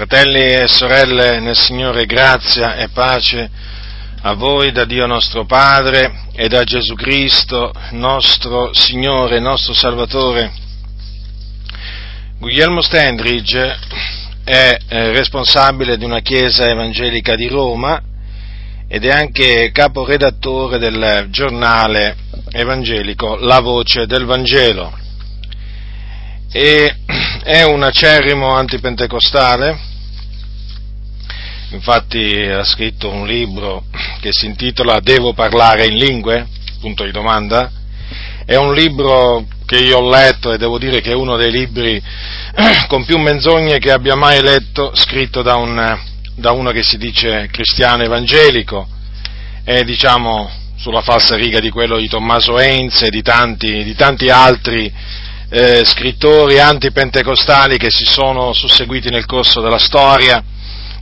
Fratelli e sorelle nel Signore, grazia e pace a voi da Dio nostro Padre e da Gesù Cristo, nostro Signore, nostro Salvatore. Guglielmo Stendridge è eh, responsabile di una chiesa evangelica di Roma ed è anche caporedattore del giornale evangelico La Voce del Vangelo e è un acerrimo antipentecostale, infatti ha scritto un libro che si intitola Devo parlare in lingue? Punto di domanda. È un libro che io ho letto e devo dire che è uno dei libri con più menzogne che abbia mai letto, scritto da, un, da uno che si dice cristiano evangelico, è diciamo sulla falsa riga di quello di Tommaso Heinz e di tanti, di tanti altri eh, scrittori antipentecostali che si sono susseguiti nel corso della storia,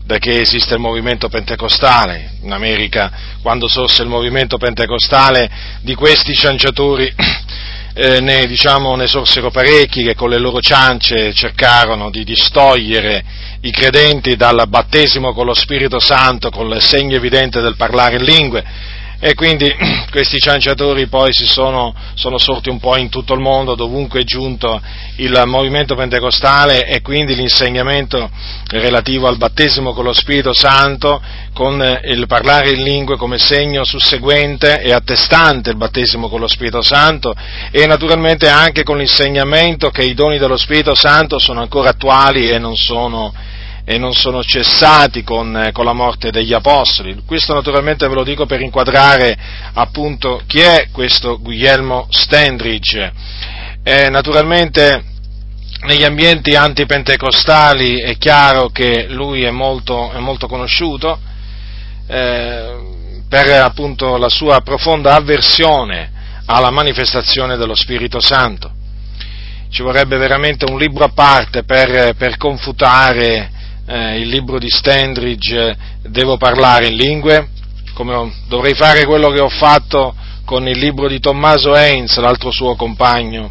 da che esiste il movimento pentecostale. In America, quando sorse il movimento pentecostale, di questi cianciatori eh, ne, diciamo, ne sorsero parecchi che con le loro ciance cercarono di distogliere i credenti dal battesimo con lo Spirito Santo, con il segno evidente del parlare in lingue e quindi questi cianciatori poi si sono, sono, sorti un po' in tutto il mondo, dovunque è giunto il movimento pentecostale e quindi l'insegnamento relativo al battesimo con lo Spirito Santo, con il parlare in lingue come segno susseguente e attestante il battesimo con lo Spirito Santo e naturalmente anche con l'insegnamento che i doni dello Spirito Santo sono ancora attuali e non sono e non sono cessati con, eh, con, la morte degli apostoli. Questo naturalmente ve lo dico per inquadrare appunto chi è questo Guglielmo Stendridge. Eh, naturalmente negli ambienti antipentecostali è chiaro che lui è molto, è molto conosciuto eh, per appunto la sua profonda avversione alla manifestazione dello Spirito Santo. Ci vorrebbe veramente un libro a parte per, per confutare eh, il libro di Stendridge devo parlare in lingue, come dovrei fare quello che ho fatto con il libro di Tommaso Heinz, l'altro suo compagno,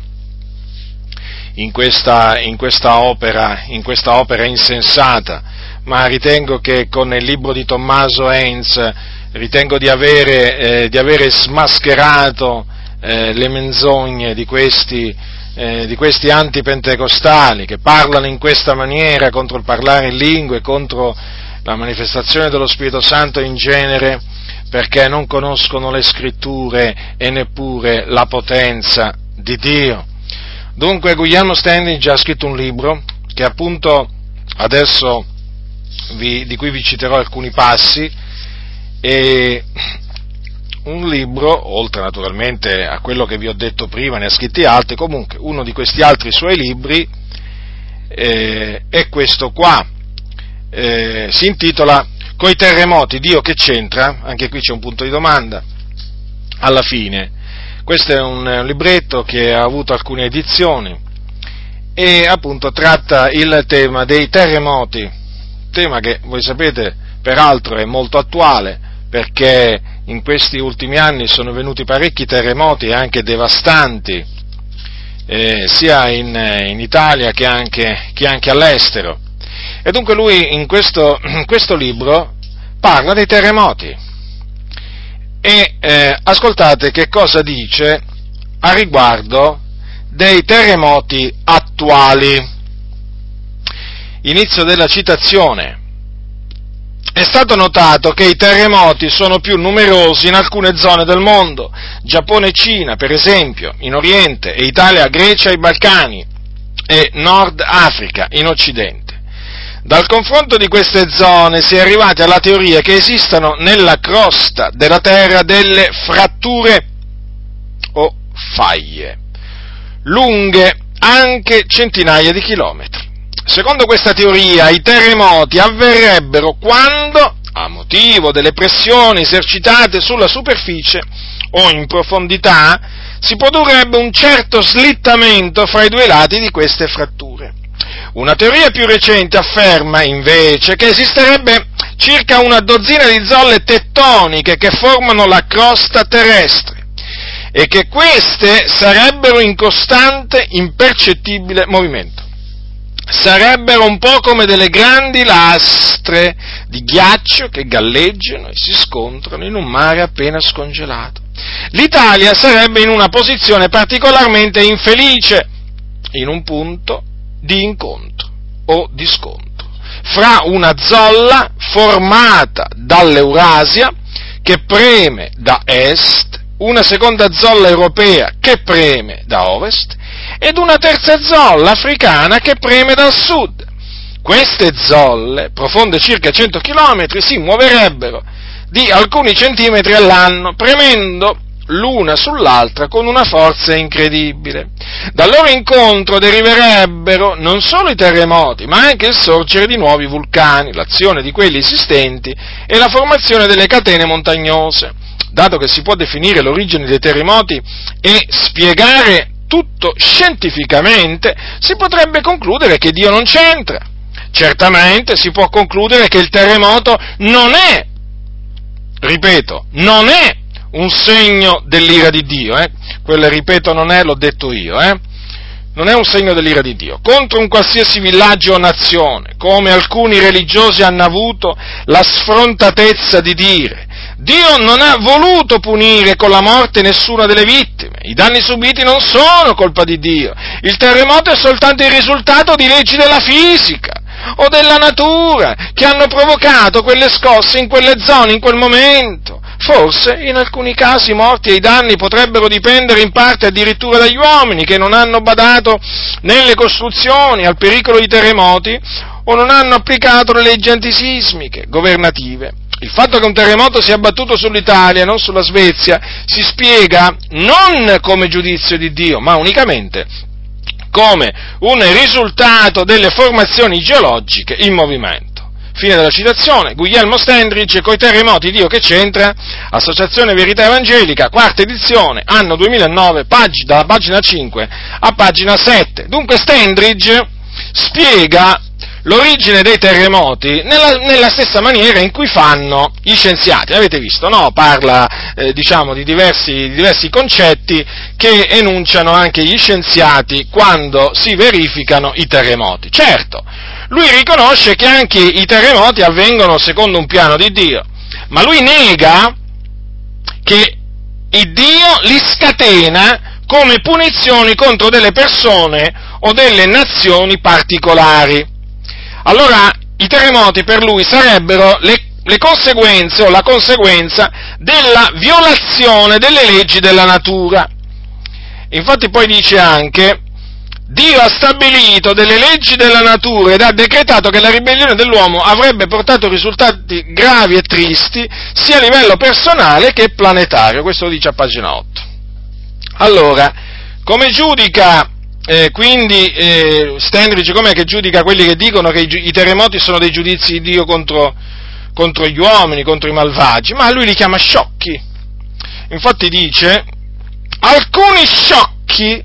in questa, in questa, opera, in questa opera insensata, ma ritengo che con il libro di Tommaso Heinz ritengo di avere, eh, di avere smascherato eh, le menzogne di questi eh, di questi antipentecostali che parlano in questa maniera contro il parlare in lingue, contro la manifestazione dello Spirito Santo in genere, perché non conoscono le scritture e neppure la potenza di Dio. Dunque Guglielmo Standing ha scritto un libro che appunto adesso vi, di cui vi citerò alcuni passi e un libro, oltre naturalmente a quello che vi ho detto prima, ne ha scritti altri, comunque uno di questi altri suoi libri eh, è questo qua, eh, si intitola Coi terremoti, Dio che c'entra? Anche qui c'è un punto di domanda, alla fine. Questo è un, un libretto che ha avuto alcune edizioni e appunto tratta il tema dei terremoti, tema che voi sapete peraltro è molto attuale perché in questi ultimi anni sono venuti parecchi terremoti anche devastanti, eh, sia in, in, Italia che anche, che anche, all'estero. E dunque lui in questo, in questo libro parla dei terremoti. E eh, ascoltate che cosa dice a riguardo dei terremoti attuali. Inizio della citazione è stato notato che i terremoti sono più numerosi in alcune zone del mondo, Giappone e Cina per esempio, in Oriente e Italia, Grecia e Balcani e Nord Africa in Occidente. Dal confronto di queste zone si è arrivati alla teoria che esistano nella crosta della Terra delle fratture o faglie, lunghe anche centinaia di chilometri. Secondo questa teoria i terremoti avverrebbero quando, a motivo delle pressioni esercitate sulla superficie o in profondità, si produrrebbe un certo slittamento fra i due lati di queste fratture. Una teoria più recente afferma invece che esisterebbe circa una dozzina di zolle tettoniche che formano la crosta terrestre e che queste sarebbero in costante, impercettibile movimento. Sarebbero un po' come delle grandi lastre di ghiaccio che galleggiano e si scontrano in un mare appena scongelato. L'Italia sarebbe in una posizione particolarmente infelice, in un punto di incontro o di scontro fra una zolla formata dall'Eurasia che preme da est, una seconda zolla europea che preme da ovest ed una terza zolla africana che preme dal sud. Queste zolle, profonde circa 100 km, si muoverebbero di alcuni centimetri all'anno, premendo l'una sull'altra con una forza incredibile. Dal loro incontro deriverebbero non solo i terremoti, ma anche il sorgere di nuovi vulcani, l'azione di quelli esistenti e la formazione delle catene montagnose. Dato che si può definire l'origine dei terremoti e spiegare tutto scientificamente, si potrebbe concludere che Dio non c'entra. Certamente si può concludere che il terremoto non è, ripeto, non è un segno dell'ira di Dio, eh? quello ripeto non è, l'ho detto io, eh? non è un segno dell'ira di Dio, contro un qualsiasi villaggio o nazione, come alcuni religiosi hanno avuto la sfrontatezza di dire, Dio non ha voluto punire con la morte nessuna delle vittime, i danni subiti non sono colpa di Dio, il terremoto è soltanto il risultato di leggi della fisica o della natura che hanno provocato quelle scosse in quelle zone, in quel momento. Forse in alcuni casi i morti e i danni potrebbero dipendere in parte addirittura dagli uomini che non hanno badato nelle costruzioni al pericolo di terremoti o non hanno applicato le leggi antisismiche governative. Il fatto che un terremoto sia abbattuto sull'Italia non sulla Svezia si spiega non come giudizio di Dio, ma unicamente come un risultato delle formazioni geologiche in movimento. Fine della citazione, Guglielmo Stendridge, coi terremoti Dio che c'entra, Associazione Verità Evangelica, quarta edizione, anno 2009, pag- dalla pagina 5 a pagina 7. Dunque Stendridge spiega l'origine dei terremoti nella, nella, stessa maniera in cui fanno gli scienziati. Avete visto, no? Parla, eh, diciamo, di diversi, di diversi, concetti che enunciano anche gli scienziati quando si verificano i terremoti. Certo, lui riconosce che anche i terremoti avvengono secondo un piano di Dio, ma lui nega che il Dio li scatena come punizioni contro delle persone o delle nazioni particolari. Allora i terremoti per lui sarebbero le, le conseguenze o la conseguenza della violazione delle leggi della natura. Infatti poi dice anche Dio ha stabilito delle leggi della natura ed ha decretato che la ribellione dell'uomo avrebbe portato risultati gravi e tristi sia a livello personale che planetario. Questo lo dice a pagina 8. Allora, come giudica eh, quindi eh, Stanridge, com'è che giudica quelli che dicono che i, i terremoti sono dei giudizi di Dio contro, contro gli uomini, contro i malvagi? Ma lui li chiama sciocchi. Infatti dice, alcuni sciocchi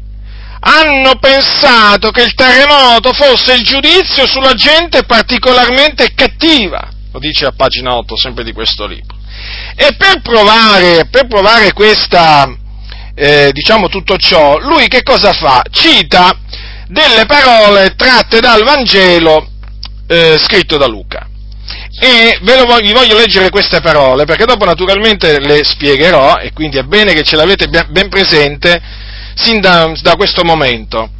hanno pensato che il terremoto fosse il giudizio sulla gente particolarmente cattiva, lo dice a pagina 8 sempre di questo libro. E per provare, per provare questa, eh, diciamo tutto ciò, lui che cosa fa? Cita delle parole tratte dal Vangelo eh, scritto da Luca. E voglio, vi voglio leggere queste parole perché dopo naturalmente le spiegherò e quindi è bene che ce l'avete ben presente sin da, da questo momento.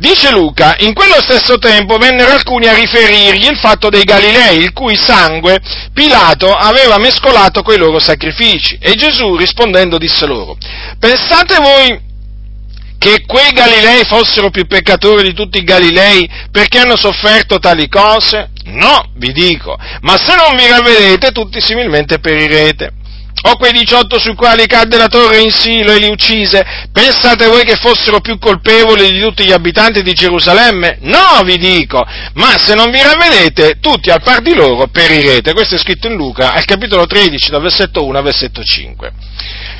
Dice Luca, in quello stesso tempo vennero alcuni a riferirgli il fatto dei Galilei, il cui sangue Pilato aveva mescolato coi loro sacrifici. E Gesù rispondendo disse loro, pensate voi che quei Galilei fossero più peccatori di tutti i Galilei perché hanno sofferto tali cose? No, vi dico, ma se non vi ravvedete tutti similmente perirete. O quei 18 sui quali cadde la torre in Silo e li uccise, pensate voi che fossero più colpevoli di tutti gli abitanti di Gerusalemme? No, vi dico, ma se non vi ravvedete, tutti al par di loro perirete. Questo è scritto in Luca, al capitolo 13, dal versetto 1 al versetto 5.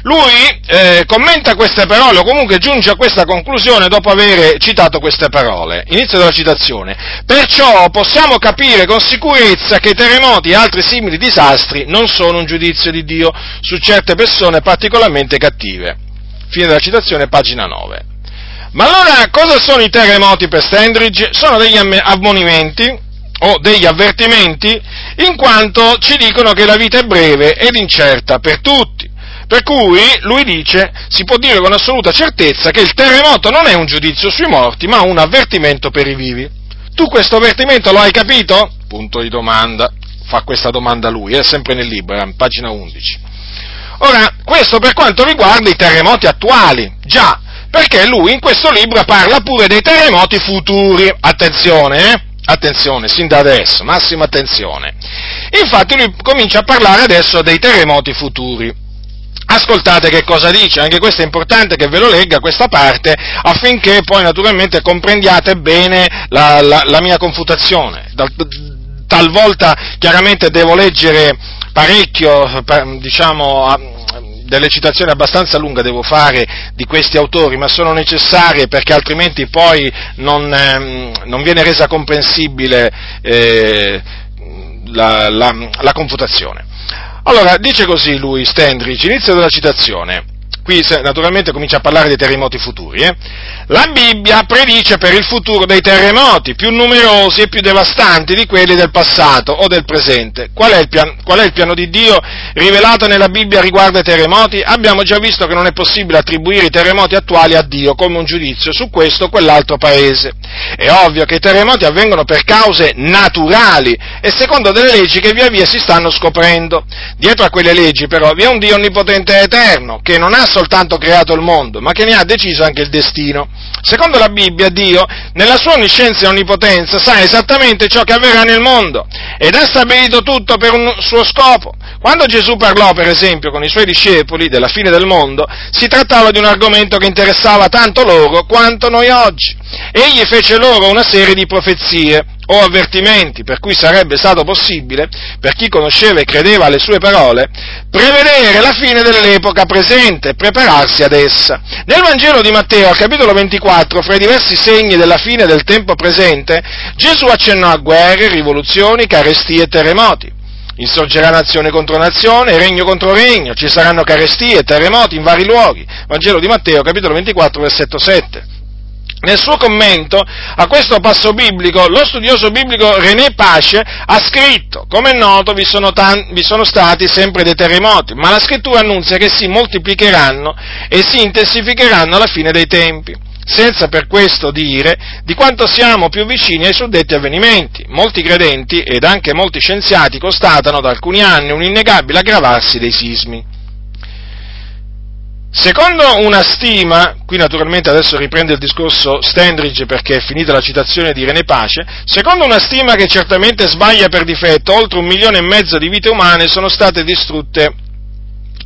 Lui eh, commenta queste parole, o comunque giunge a questa conclusione dopo aver citato queste parole. Inizio della citazione. Perciò possiamo capire con sicurezza che terremoti e altri simili disastri non sono un giudizio di Dio su certe persone particolarmente cattive. Fine della citazione, pagina 9. Ma allora cosa sono i terremoti per Stendridge? Sono degli ammonimenti o degli avvertimenti in quanto ci dicono che la vita è breve ed incerta per tutti. Per cui lui dice, si può dire con assoluta certezza che il terremoto non è un giudizio sui morti, ma un avvertimento per i vivi. Tu questo avvertimento lo hai capito? Punto di domanda. Fa questa domanda lui, è sempre nel libro, è pagina 11. Ora, questo per quanto riguarda i terremoti attuali, già, perché lui in questo libro parla pure dei terremoti futuri. Attenzione, eh? Attenzione, sin da adesso, massima attenzione. Infatti lui comincia a parlare adesso dei terremoti futuri. Ascoltate che cosa dice, anche questo è importante che ve lo legga questa parte affinché poi naturalmente comprendiate bene la, la, la mia confutazione. Talvolta chiaramente devo leggere parecchio, diciamo, delle citazioni abbastanza lunghe devo fare di questi autori, ma sono necessarie perché altrimenti poi non, ehm, non viene resa comprensibile eh, la, la, la confutazione. Allora, dice così lui, Stendrich, inizio della citazione. Qui naturalmente comincia a parlare dei terremoti futuri. Eh? La Bibbia predice per il futuro dei terremoti più numerosi e più devastanti di quelli del passato o del presente. Qual è, il pian- qual è il piano di Dio rivelato nella Bibbia riguardo ai terremoti? Abbiamo già visto che non è possibile attribuire i terremoti attuali a Dio come un giudizio su questo o quell'altro paese. È ovvio che i terremoti avvengono per cause naturali e secondo delle leggi che via via si stanno scoprendo. Dietro a quelle leggi però vi è un Dio onnipotente e eterno che non ha soltanto creato il mondo, ma che ne ha deciso anche il destino. Secondo la Bibbia, Dio, nella sua onniscienza e onnipotenza, sa esattamente ciò che avverrà nel mondo ed ha stabilito tutto per un suo scopo. Quando Gesù parlò, per esempio, con i suoi discepoli della fine del mondo, si trattava di un argomento che interessava tanto loro quanto noi oggi. Egli fece loro una serie di profezie o avvertimenti per cui sarebbe stato possibile, per chi conosceva e credeva alle sue parole, prevedere la fine dell'epoca presente e prepararsi ad essa. Nel Vangelo di Matteo, al capitolo 24, fra i diversi segni della fine del tempo presente, Gesù accennò a guerre, rivoluzioni, carestie e terremoti. Insorgerà nazione contro nazione, regno contro regno, ci saranno carestie terremoti in vari luoghi. Vangelo di Matteo, capitolo 24, versetto 7. Nel suo commento a questo passo biblico, lo studioso biblico René Pace ha scritto, come è noto vi sono, tan- vi sono, stati sempre dei terremoti, ma la scrittura annunzia che si moltiplicheranno e si intensificheranno alla fine dei tempi, senza per questo dire di quanto siamo più vicini ai suddetti avvenimenti. Molti credenti ed anche molti scienziati constatano da alcuni anni un innegabile aggravarsi dei sismi. Secondo una stima, qui naturalmente adesso riprende il discorso Stendridge perché è finita la citazione di René Pace, secondo una stima che certamente sbaglia per difetto, oltre un milione e mezzo di vite umane sono state distrutte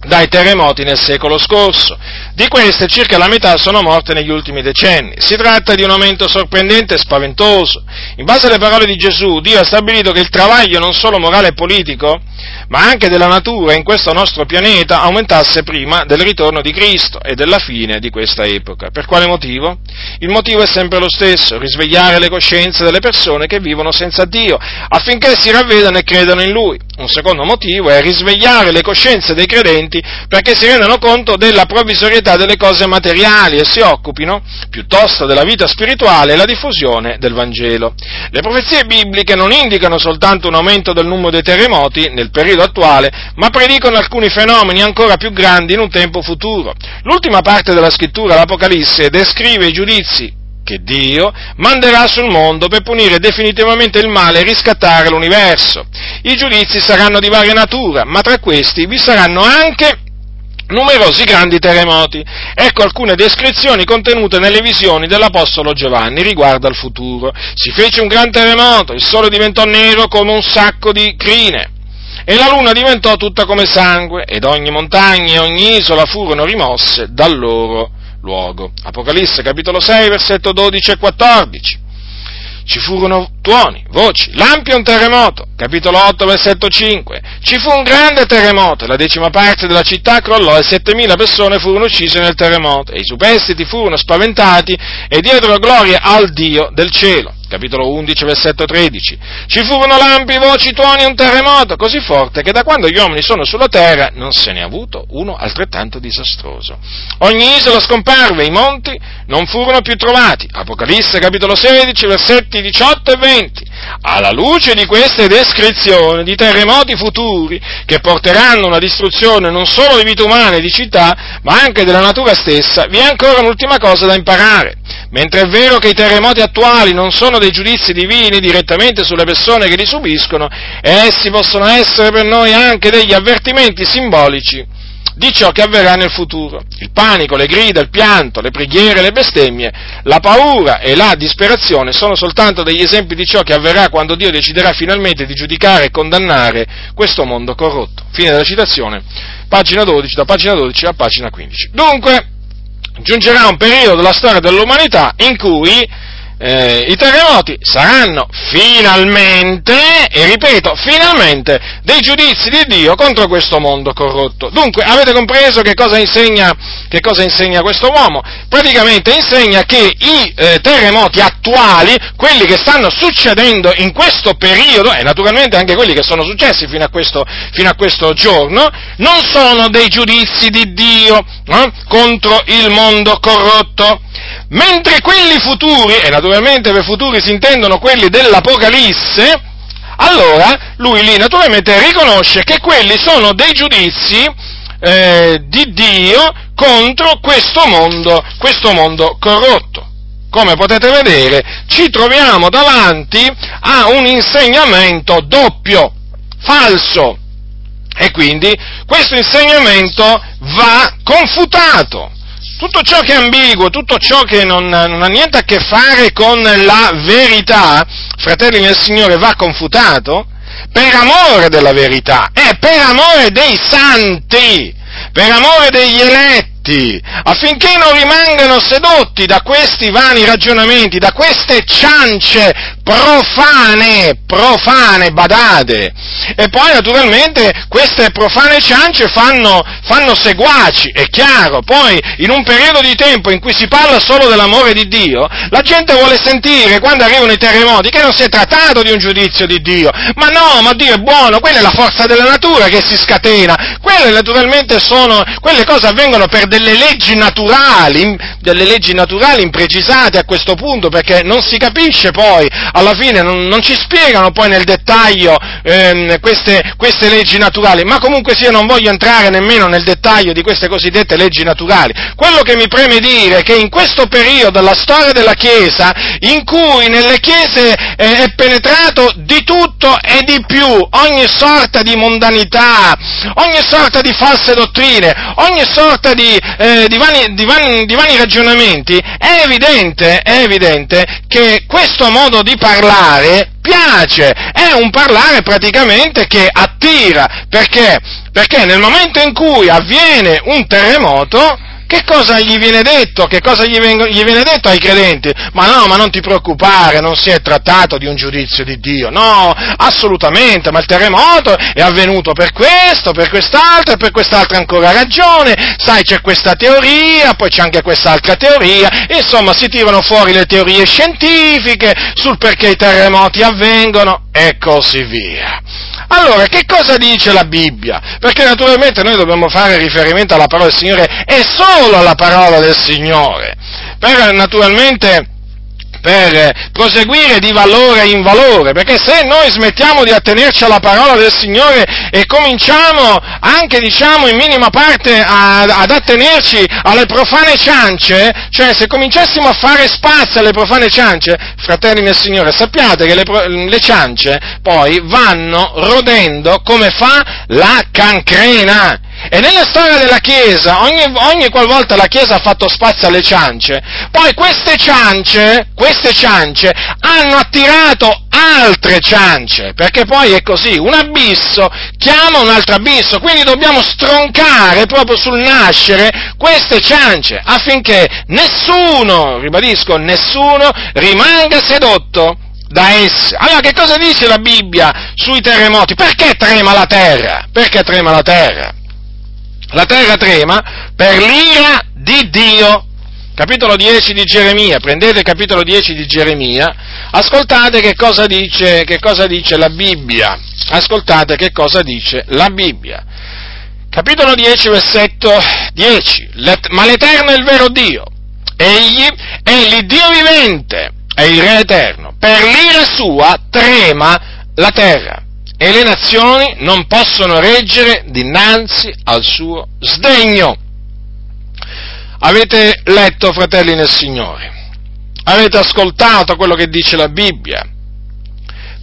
dai terremoti nel secolo scorso. Di queste circa la metà sono morte negli ultimi decenni. Si tratta di un aumento sorprendente e spaventoso. In base alle parole di Gesù, Dio ha stabilito che il travaglio non solo morale e politico, ma anche della natura in questo nostro pianeta aumentasse prima del ritorno di Cristo e della fine di questa epoca. Per quale motivo? Il motivo è sempre lo stesso, risvegliare le coscienze delle persone che vivono senza Dio, affinché si ravvedano e credano in Lui. Un secondo motivo è risvegliare le coscienze dei credenti perché si rendano conto della provvisorietà delle cose materiali e si occupino piuttosto della vita spirituale e la diffusione del Vangelo. Le profezie bibliche non indicano soltanto un aumento del numero dei terremoti nel periodo attuale, ma predicono alcuni fenomeni ancora più grandi in un tempo futuro. L'ultima parte della scrittura, l'Apocalisse, descrive i giudizi che Dio manderà sul mondo per punire definitivamente il male e riscattare l'universo. I giudizi saranno di varia natura, ma tra questi vi saranno anche numerosi grandi terremoti. Ecco alcune descrizioni contenute nelle visioni dell'Apostolo Giovanni riguardo al futuro. Si fece un gran terremoto, il sole diventò nero come un sacco di crine e la luna diventò tutta come sangue ed ogni montagna e ogni isola furono rimosse dal loro luogo. Apocalisse capitolo 6 versetto 12 e 14. Ci furono tuoni, voci, lampi e un terremoto. Capitolo 8 versetto 5. Ci fu un grande terremoto, la decima parte della città crollò e 7000 persone furono uccise nel terremoto e i superstiti furono spaventati e diedero gloria al Dio del cielo capitolo 11, versetto 13. Ci furono lampi, voci, tuoni e un terremoto così forte che da quando gli uomini sono sulla terra non se ne è avuto uno altrettanto disastroso. Ogni isola scomparve, i monti non furono più trovati. Apocalisse, capitolo 16, versetti 18 e 20. Alla luce di queste descrizioni di terremoti futuri che porteranno una distruzione non solo di vite umane e di città, ma anche della natura stessa, vi è ancora un'ultima cosa da imparare. Mentre è vero che i terremoti attuali non sono dei giudizi divini direttamente sulle persone che li subiscono, essi possono essere per noi anche degli avvertimenti simbolici di ciò che avverrà nel futuro. Il panico, le grida, il pianto, le preghiere, le bestemmie, la paura e la disperazione sono soltanto degli esempi di ciò che avverrà quando Dio deciderà finalmente di giudicare e condannare questo mondo corrotto. Fine della citazione, pagina 12, da pagina 12 a pagina 15. Dunque, giungerà un periodo della storia dell'umanità in cui eh, i terremoti saranno finalmente, e ripeto, finalmente, dei giudizi di Dio contro questo mondo corrotto. Dunque, avete compreso che cosa insegna, che cosa insegna questo uomo? Praticamente insegna che i eh, terremoti attuali, quelli che stanno succedendo in questo periodo, e naturalmente anche quelli che sono successi fino a questo, fino a questo giorno, non sono dei giudizi di Dio eh, contro il mondo corrotto mentre quelli futuri, e naturalmente per futuri si intendono quelli dell'Apocalisse, allora lui lì naturalmente riconosce che quelli sono dei giudizi eh, di Dio contro questo mondo, questo mondo corrotto. Come potete vedere, ci troviamo davanti a un insegnamento doppio, falso, e quindi questo insegnamento va confutato tutto ciò che è ambiguo, tutto ciò che non, non, ha niente a che fare con la verità, fratelli nel Signore, va confutato per amore della verità e per amore dei santi, per amore degli eletti affinché non rimangano sedotti da questi vani ragionamenti, da queste ciance profane, profane, badate. E poi naturalmente queste profane ciance fanno, fanno seguaci, è chiaro, poi in un periodo di tempo in cui si parla solo dell'amore di Dio, la gente vuole sentire quando arrivano i terremoti che non si è trattato di un giudizio di Dio, ma no, ma Dio è buono, quella è la forza della natura che si scatena, quelle naturalmente sono, quelle cose avvengono per delle leggi naturali, delle leggi naturali imprecisate a questo punto, perché non si capisce poi, alla fine non, non ci spiegano poi nel dettaglio ehm, queste, queste, leggi naturali, ma comunque sia non voglio entrare nemmeno nel dettaglio di queste cosiddette leggi naturali. Quello che mi preme dire è che in questo periodo della storia della Chiesa, in cui nelle Chiese eh, è penetrato di tutto e di più, ogni sorta di mondanità, ogni sorta di false dottrine, ogni sorta di, eh, di, vani, di, vani, di vani, ragionamenti, è evidente, è evidente che questo modo di parlare piace, è un parlare praticamente che attira, perché? Perché nel momento in cui avviene un terremoto, che cosa gli viene detto? Che cosa gli, vengo, gli, viene detto ai credenti? Ma no, ma non ti preoccupare, non si è trattato di un giudizio di Dio, no, assolutamente, ma il terremoto è avvenuto per questo, per quest'altro e per quest'altra ancora ragione, sai c'è questa teoria, poi c'è anche quest'altra teoria, insomma si tirano fuori le teorie scientifiche sul perché i terremoti avvengono e così via. Allora, che cosa dice la Bibbia? Perché naturalmente noi dobbiamo fare riferimento alla parola del Signore e solo alla parola del Signore. Per naturalmente per proseguire di valore in valore, perché se noi smettiamo di attenerci alla parola del Signore e cominciamo anche, diciamo, in minima parte a, ad attenerci alle profane ciance, cioè se cominciassimo a fare spazio alle profane ciance, fratelli del Signore, sappiate che le, le ciance poi vanno rodendo come fa la cancrena. E nella storia della Chiesa, ogni, ogni qualvolta la Chiesa ha fatto spazio alle ciance, poi queste ciance, queste ciance hanno attirato altre ciance, perché poi è così, un abisso chiama un altro abisso, quindi dobbiamo stroncare proprio sul nascere queste ciance affinché nessuno, ribadisco, nessuno rimanga sedotto da esse. Allora che cosa dice la Bibbia sui terremoti? Perché trema la terra? Perché trema la terra? La terra trema per l'ira di Dio. capitolo 10 di Geremia, prendete il capitolo 10 di Geremia, ascoltate che cosa dice, che cosa dice la Bibbia, ascoltate che cosa dice la Bibbia. Capitolo 10, versetto 10, ma l'Eterno è il vero Dio, egli è l'Iddio vivente, è il Re eterno, per l'ira sua trema la terra e le nazioni non possono reggere dinanzi al suo sdegno. Avete letto, fratelli nel Signore, avete ascoltato quello che dice la Bibbia.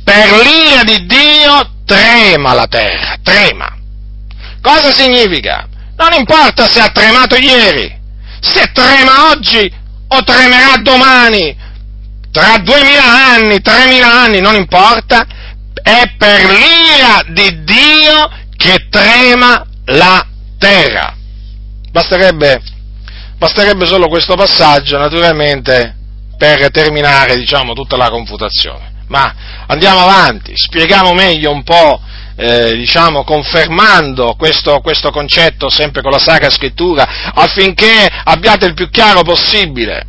Per l'ira di Dio trema la terra, trema. Cosa significa? Non importa se ha tremato ieri, se trema oggi o tremerà domani, tra duemila anni, tremila anni, non importa, è per l'ira di Dio che trema la terra. Basterebbe, basterebbe solo questo passaggio, naturalmente, per terminare, diciamo, tutta la confutazione. Ma andiamo avanti, spieghiamo meglio un po', eh, diciamo, confermando questo, questo concetto sempre con la Sacra Scrittura, affinché abbiate il più chiaro possibile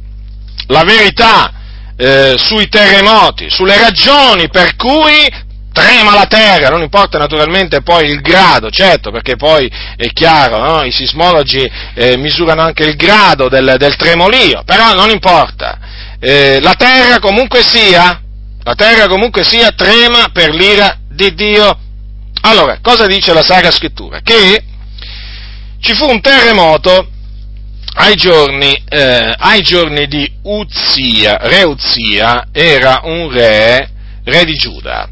la verità eh, sui terremoti, sulle ragioni per cui trema la terra, non importa naturalmente poi il grado, certo, perché poi è chiaro, no? i sismologi eh, misurano anche il grado del, del tremolio, però non importa, eh, la terra comunque sia, la terra comunque sia trema per l'ira di Dio. Allora, cosa dice la Sacra Scrittura? Che ci fu un terremoto ai giorni, eh, ai giorni di Uzia, re Uzia era un re, re di Giuda,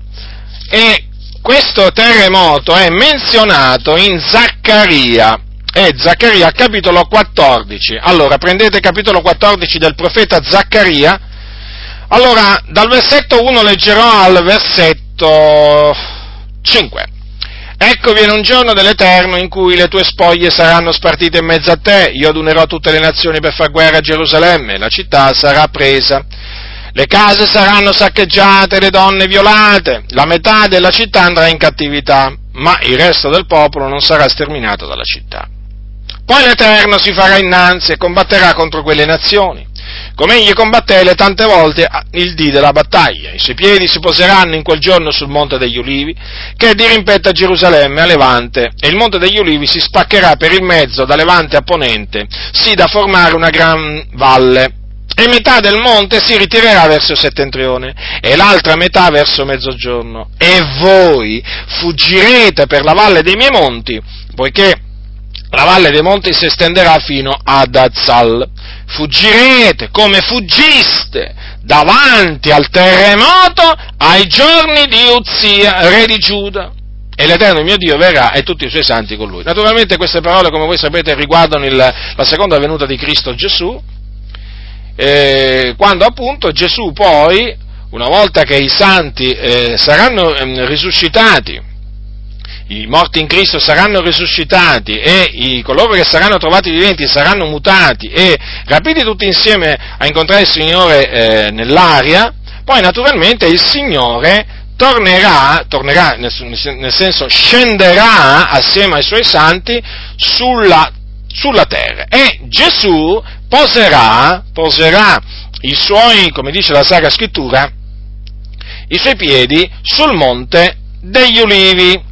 e questo terremoto è menzionato in Zaccaria, è Zaccaria capitolo 14. Allora, prendete capitolo 14 del profeta Zaccaria. Allora, dal versetto 1 leggerò al versetto 5. Ecco viene un giorno dell'Eterno in cui le tue spoglie saranno spartite in mezzo a te, io adunerò tutte le nazioni per far guerra a Gerusalemme, la città sarà presa le case saranno saccheggiate, le donne violate, la metà della città andrà in cattività, ma il resto del popolo non sarà sterminato dalla città. Poi l'Eterno si farà innanzi e combatterà contro quelle nazioni, come egli combatté le tante volte il dì della battaglia. I suoi piedi si poseranno in quel giorno sul Monte degli Ulivi, che è di rimpetto a Gerusalemme, a Levante, e il Monte degli Ulivi si spaccherà per il mezzo da Levante a Ponente, sì da formare una gran valle e metà del monte si ritirerà verso settentrione e l'altra metà verso mezzogiorno. E voi fuggirete per la valle dei miei monti, poiché la valle dei monti si estenderà fino ad Azal. Fuggirete come fuggiste davanti al terremoto ai giorni di Uzia, re di Giuda. E l'Eterno mio Dio verrà e tutti i suoi santi con lui. Naturalmente queste parole, come voi sapete, riguardano il, la seconda venuta di Cristo Gesù, eh, quando appunto Gesù poi, una volta che i santi eh, saranno eh, risuscitati, i morti in Cristo saranno risuscitati e i, coloro che saranno trovati viventi saranno mutati e rapiti tutti insieme a incontrare il Signore eh, nell'aria, poi naturalmente il Signore tornerà, tornerà nel, nel, senso scenderà assieme ai suoi santi sulla, sulla terra. E Gesù poserà, poserà i suoi, come dice la Sacra Scrittura, i suoi piedi sul monte degli ulivi.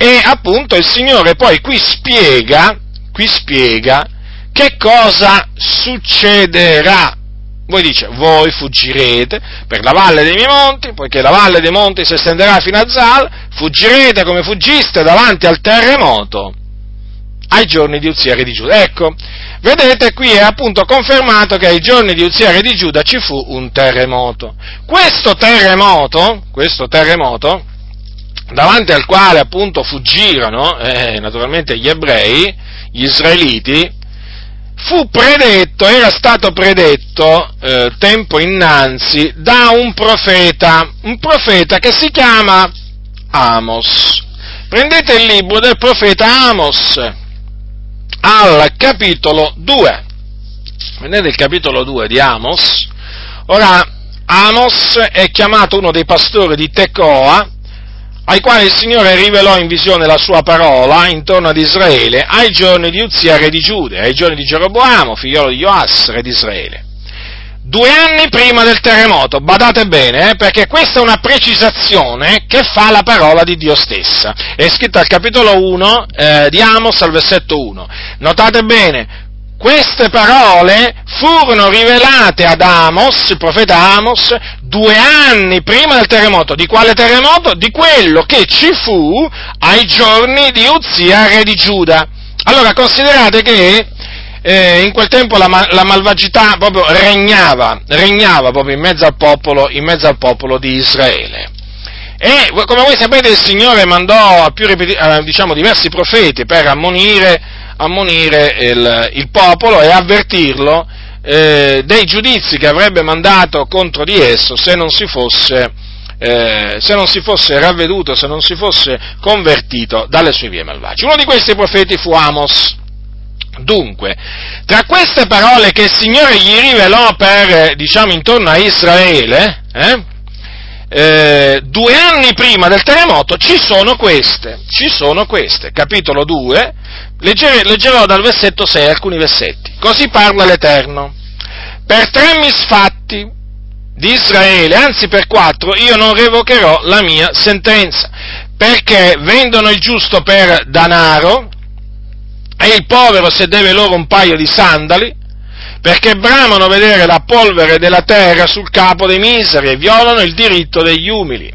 E appunto il Signore poi qui spiega, qui spiega che cosa succederà. Voi dice, voi fuggirete per la valle dei miei monti, poiché la valle dei monti si estenderà fino a Zal, fuggirete come fuggiste davanti al terremoto ai giorni di Uzia re di Giuda. Ecco, vedete qui è appunto confermato che ai giorni di Uzia re di Giuda ci fu un terremoto. Questo terremoto, questo terremoto, davanti al quale appunto fuggirono eh, naturalmente gli ebrei, gli israeliti, fu predetto, era stato predetto eh, tempo innanzi da un profeta, un profeta che si chiama Amos. Prendete il libro del profeta Amos, al capitolo 2. Vedete il capitolo 2 di Amos? Ora, Amos è chiamato uno dei pastori di Tecoa, ai quali il Signore rivelò in visione la sua parola intorno ad Israele ai giorni di Uzia, re di Giude, ai giorni di Geroboamo, figliolo di Joas, re di Israele. Due anni prima del terremoto, badate bene, eh, perché questa è una precisazione che fa la parola di Dio stessa. È scritta al capitolo 1 eh, di Amos al versetto 1. Notate bene, queste parole furono rivelate ad Amos, il profeta Amos, due anni prima del terremoto. Di quale terremoto? Di quello che ci fu ai giorni di Uzia, re di Giuda. Allora considerate che eh, in quel tempo la, la, malvagità proprio regnava, regnava proprio in mezzo al popolo, in mezzo al popolo di Israele. E come voi sapete il Signore mandò a più ripeti- diciamo, diversi profeti per ammonire, ammonire il, il, popolo e avvertirlo eh, dei giudizi che avrebbe mandato contro di esso se non si fosse, eh, se non si fosse ravveduto, se non si fosse convertito dalle sue vie malvagie. Uno di questi profeti fu Amos. Dunque, tra queste parole che il Signore gli rivelò per, diciamo, intorno a Israele, eh, eh, due anni prima del terremoto ci sono queste, ci sono queste, capitolo 2, leggerò, leggerò dal versetto 6 alcuni versetti, così parla l'Eterno, per tre misfatti di Israele, anzi per quattro, io non revocherò la mia sentenza, perché vendono il giusto per danaro, e il povero se deve loro un paio di sandali, perché bramano vedere la polvere della terra sul capo dei miseri e violano il diritto degli umili.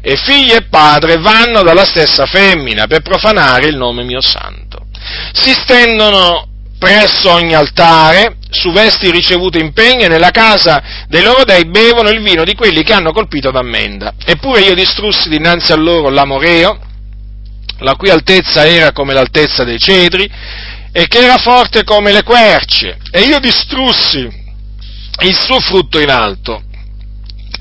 E figli e padre vanno dalla stessa femmina per profanare il nome mio santo. Si stendono presso ogni altare, su vesti ricevute in pegno e nella casa dei loro dei bevono il vino di quelli che hanno colpito d'ammenda. Eppure io distrussi dinanzi a loro l'amoreo, la cui altezza era come l'altezza dei cedri, e che era forte come le querce, e io distrussi il suo frutto in alto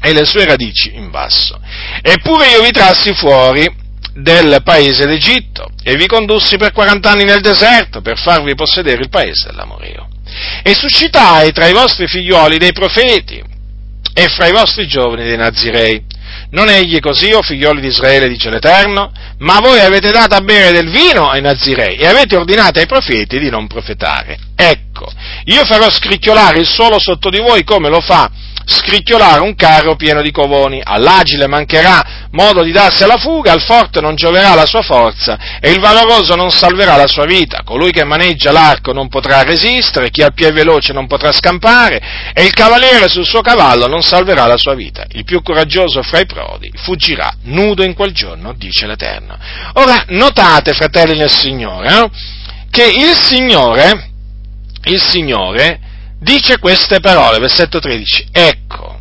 e le sue radici in basso. Eppure io vi trassi fuori del paese d'Egitto e vi condussi per 40 anni nel deserto per farvi possedere il paese dell'Amoreo. E suscitai tra i vostri figlioli dei profeti e fra i vostri giovani dei Nazirei non egli così, o figlioli di Israele, dice l'Eterno, ma voi avete dato a bere del vino ai Nazirei e avete ordinato ai profeti di non profetare. Ecco, io farò scricchiolare il suolo sotto di voi come lo fa scricchiolare un carro pieno di covoni. All'agile mancherà modo di darsi alla fuga, al forte non gioverà la sua forza e il valoroso non salverà la sua vita. Colui che maneggia l'arco non potrà resistere, chi ha il piede veloce non potrà scampare e il cavaliere sul suo cavallo non salverà la sua vita. Il più coraggioso fra i prodi fuggirà nudo in quel giorno, dice l'Eterno. Ora, notate, fratelli del Signore, eh, che il Signore, il Signore dice queste parole, versetto 13, ecco,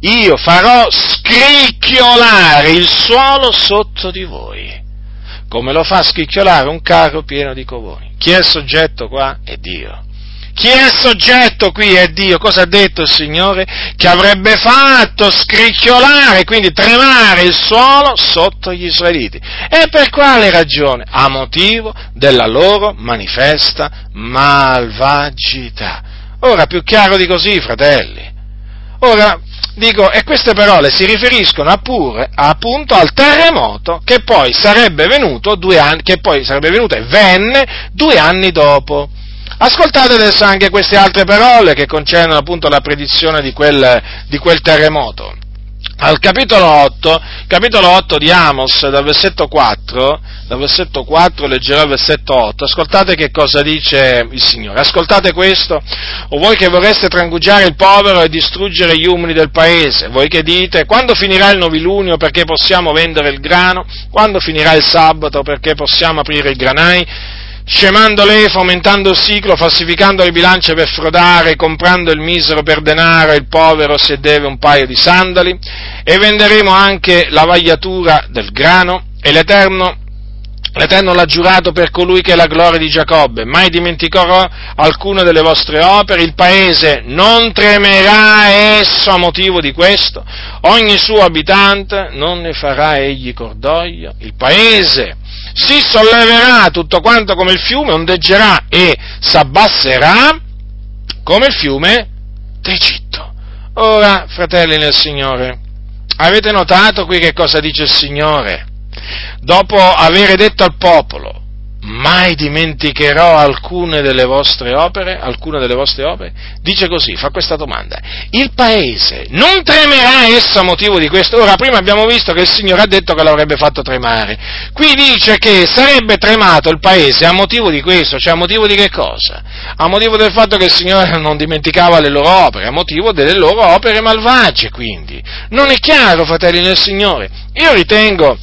io farò scricchiolare il suolo sotto di voi, come lo fa scricchiolare un carro pieno di covoni. Chi è soggetto qua? È Dio. Chi è soggetto qui? È Dio. Cosa ha detto il Signore? Che avrebbe fatto scricchiolare, quindi tremare il suolo sotto gli israeliti. E per quale ragione? A motivo della loro manifesta malvagità. Ora, più chiaro di così, fratelli. Ora, dico, e queste parole si riferiscono appure, appunto al terremoto che poi sarebbe venuto anni, che poi sarebbe venuto e venne due anni dopo. Ascoltate adesso anche queste altre parole che concernono appunto la predizione di quel, di quel terremoto al capitolo 8, capitolo 8 di Amos, dal versetto 4, dal versetto 4 leggerò il versetto 8, ascoltate che cosa dice il Signore, ascoltate questo, o voi che vorreste trangugiare il povero e distruggere gli umili del paese, voi che dite, quando finirà il novilunio perché possiamo vendere il grano, quando finirà il sabato perché possiamo aprire i granai, scemando lei, fomentando il ciclo, falsificando le bilance per frodare, comprando il misero per denaro e il povero se deve un paio di sandali, e venderemo anche la vagliatura del grano, e l'Eterno L'Eterno l'ha giurato per colui che è la gloria di Giacobbe, mai dimenticherò alcune delle vostre opere, il paese non tremerà esso a motivo di questo, ogni suo abitante non ne farà egli cordoglio, il paese si solleverà tutto quanto come il fiume, ondeggerà e s'abbasserà come il fiume d'Egitto. Ora, fratelli nel Signore, avete notato qui che cosa dice il Signore? dopo aver detto al popolo, mai dimenticherò alcune delle vostre opere, alcune delle vostre opere? Dice così, fa questa domanda. Il paese non tremerà esso a motivo di questo? Ora, prima abbiamo visto che il Signore ha detto che l'avrebbe fatto tremare. Qui dice che sarebbe tremato il paese a motivo di questo, cioè a motivo di che cosa? A motivo del fatto che il Signore non dimenticava le loro opere, a motivo delle loro opere malvagie, quindi. Non è chiaro, fratelli del Signore? Io ritengo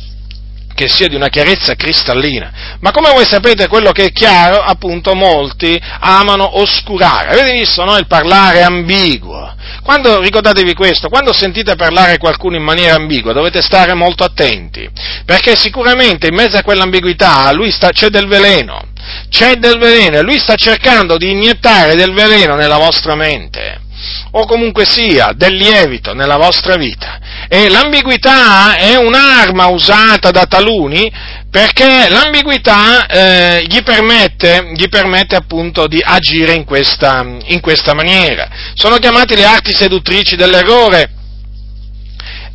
che sia di una chiarezza cristallina, ma come voi sapete quello che è chiaro, appunto molti amano oscurare. Avete visto no? il parlare ambiguo? Quando, ricordatevi questo, quando sentite parlare qualcuno in maniera ambigua dovete stare molto attenti, perché sicuramente in mezzo a quell'ambiguità lui sta, c'è del veleno, c'è del veleno e lui sta cercando di iniettare del veleno nella vostra mente o comunque sia del lievito nella vostra vita. E l'ambiguità è un'arma usata da taluni perché l'ambiguità eh, gli, permette, gli, permette, appunto di agire in questa, in questa maniera. Sono chiamate le arti seduttrici dell'errore.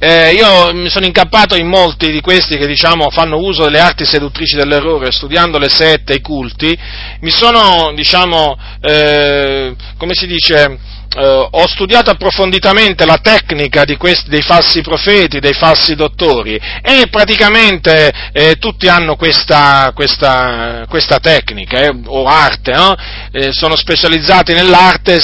Eh, io mi sono incappato in molti di questi che diciamo fanno uso delle arti seduttrici dell'errore, studiando le sette, i culti, mi sono, diciamo, eh, come si dice, eh, ho studiato approfonditamente la tecnica questi, dei falsi profeti, dei falsi dottori e praticamente eh, tutti hanno questa, questa, questa tecnica eh, o arte? Eh, sono specializzati nell'arte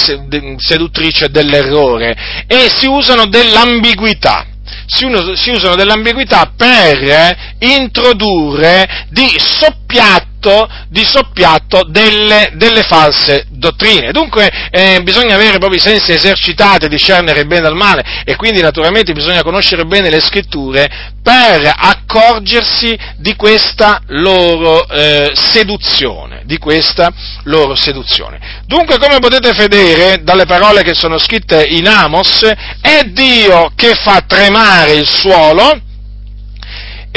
seduttrice dell'errore e si usano dell'ambiguità si, usano dell'ambiguità per eh, introdurre di soppiatto di soppiatto delle, delle, false dottrine. Dunque eh, bisogna avere proprio i sensi esercitati discernere bene dal male e quindi naturalmente bisogna conoscere bene le scritture per accorgersi di questa loro eh, seduzione, di questa loro seduzione. Dunque come potete vedere dalle parole che sono scritte in Amos, è Dio che fa tremare il suolo,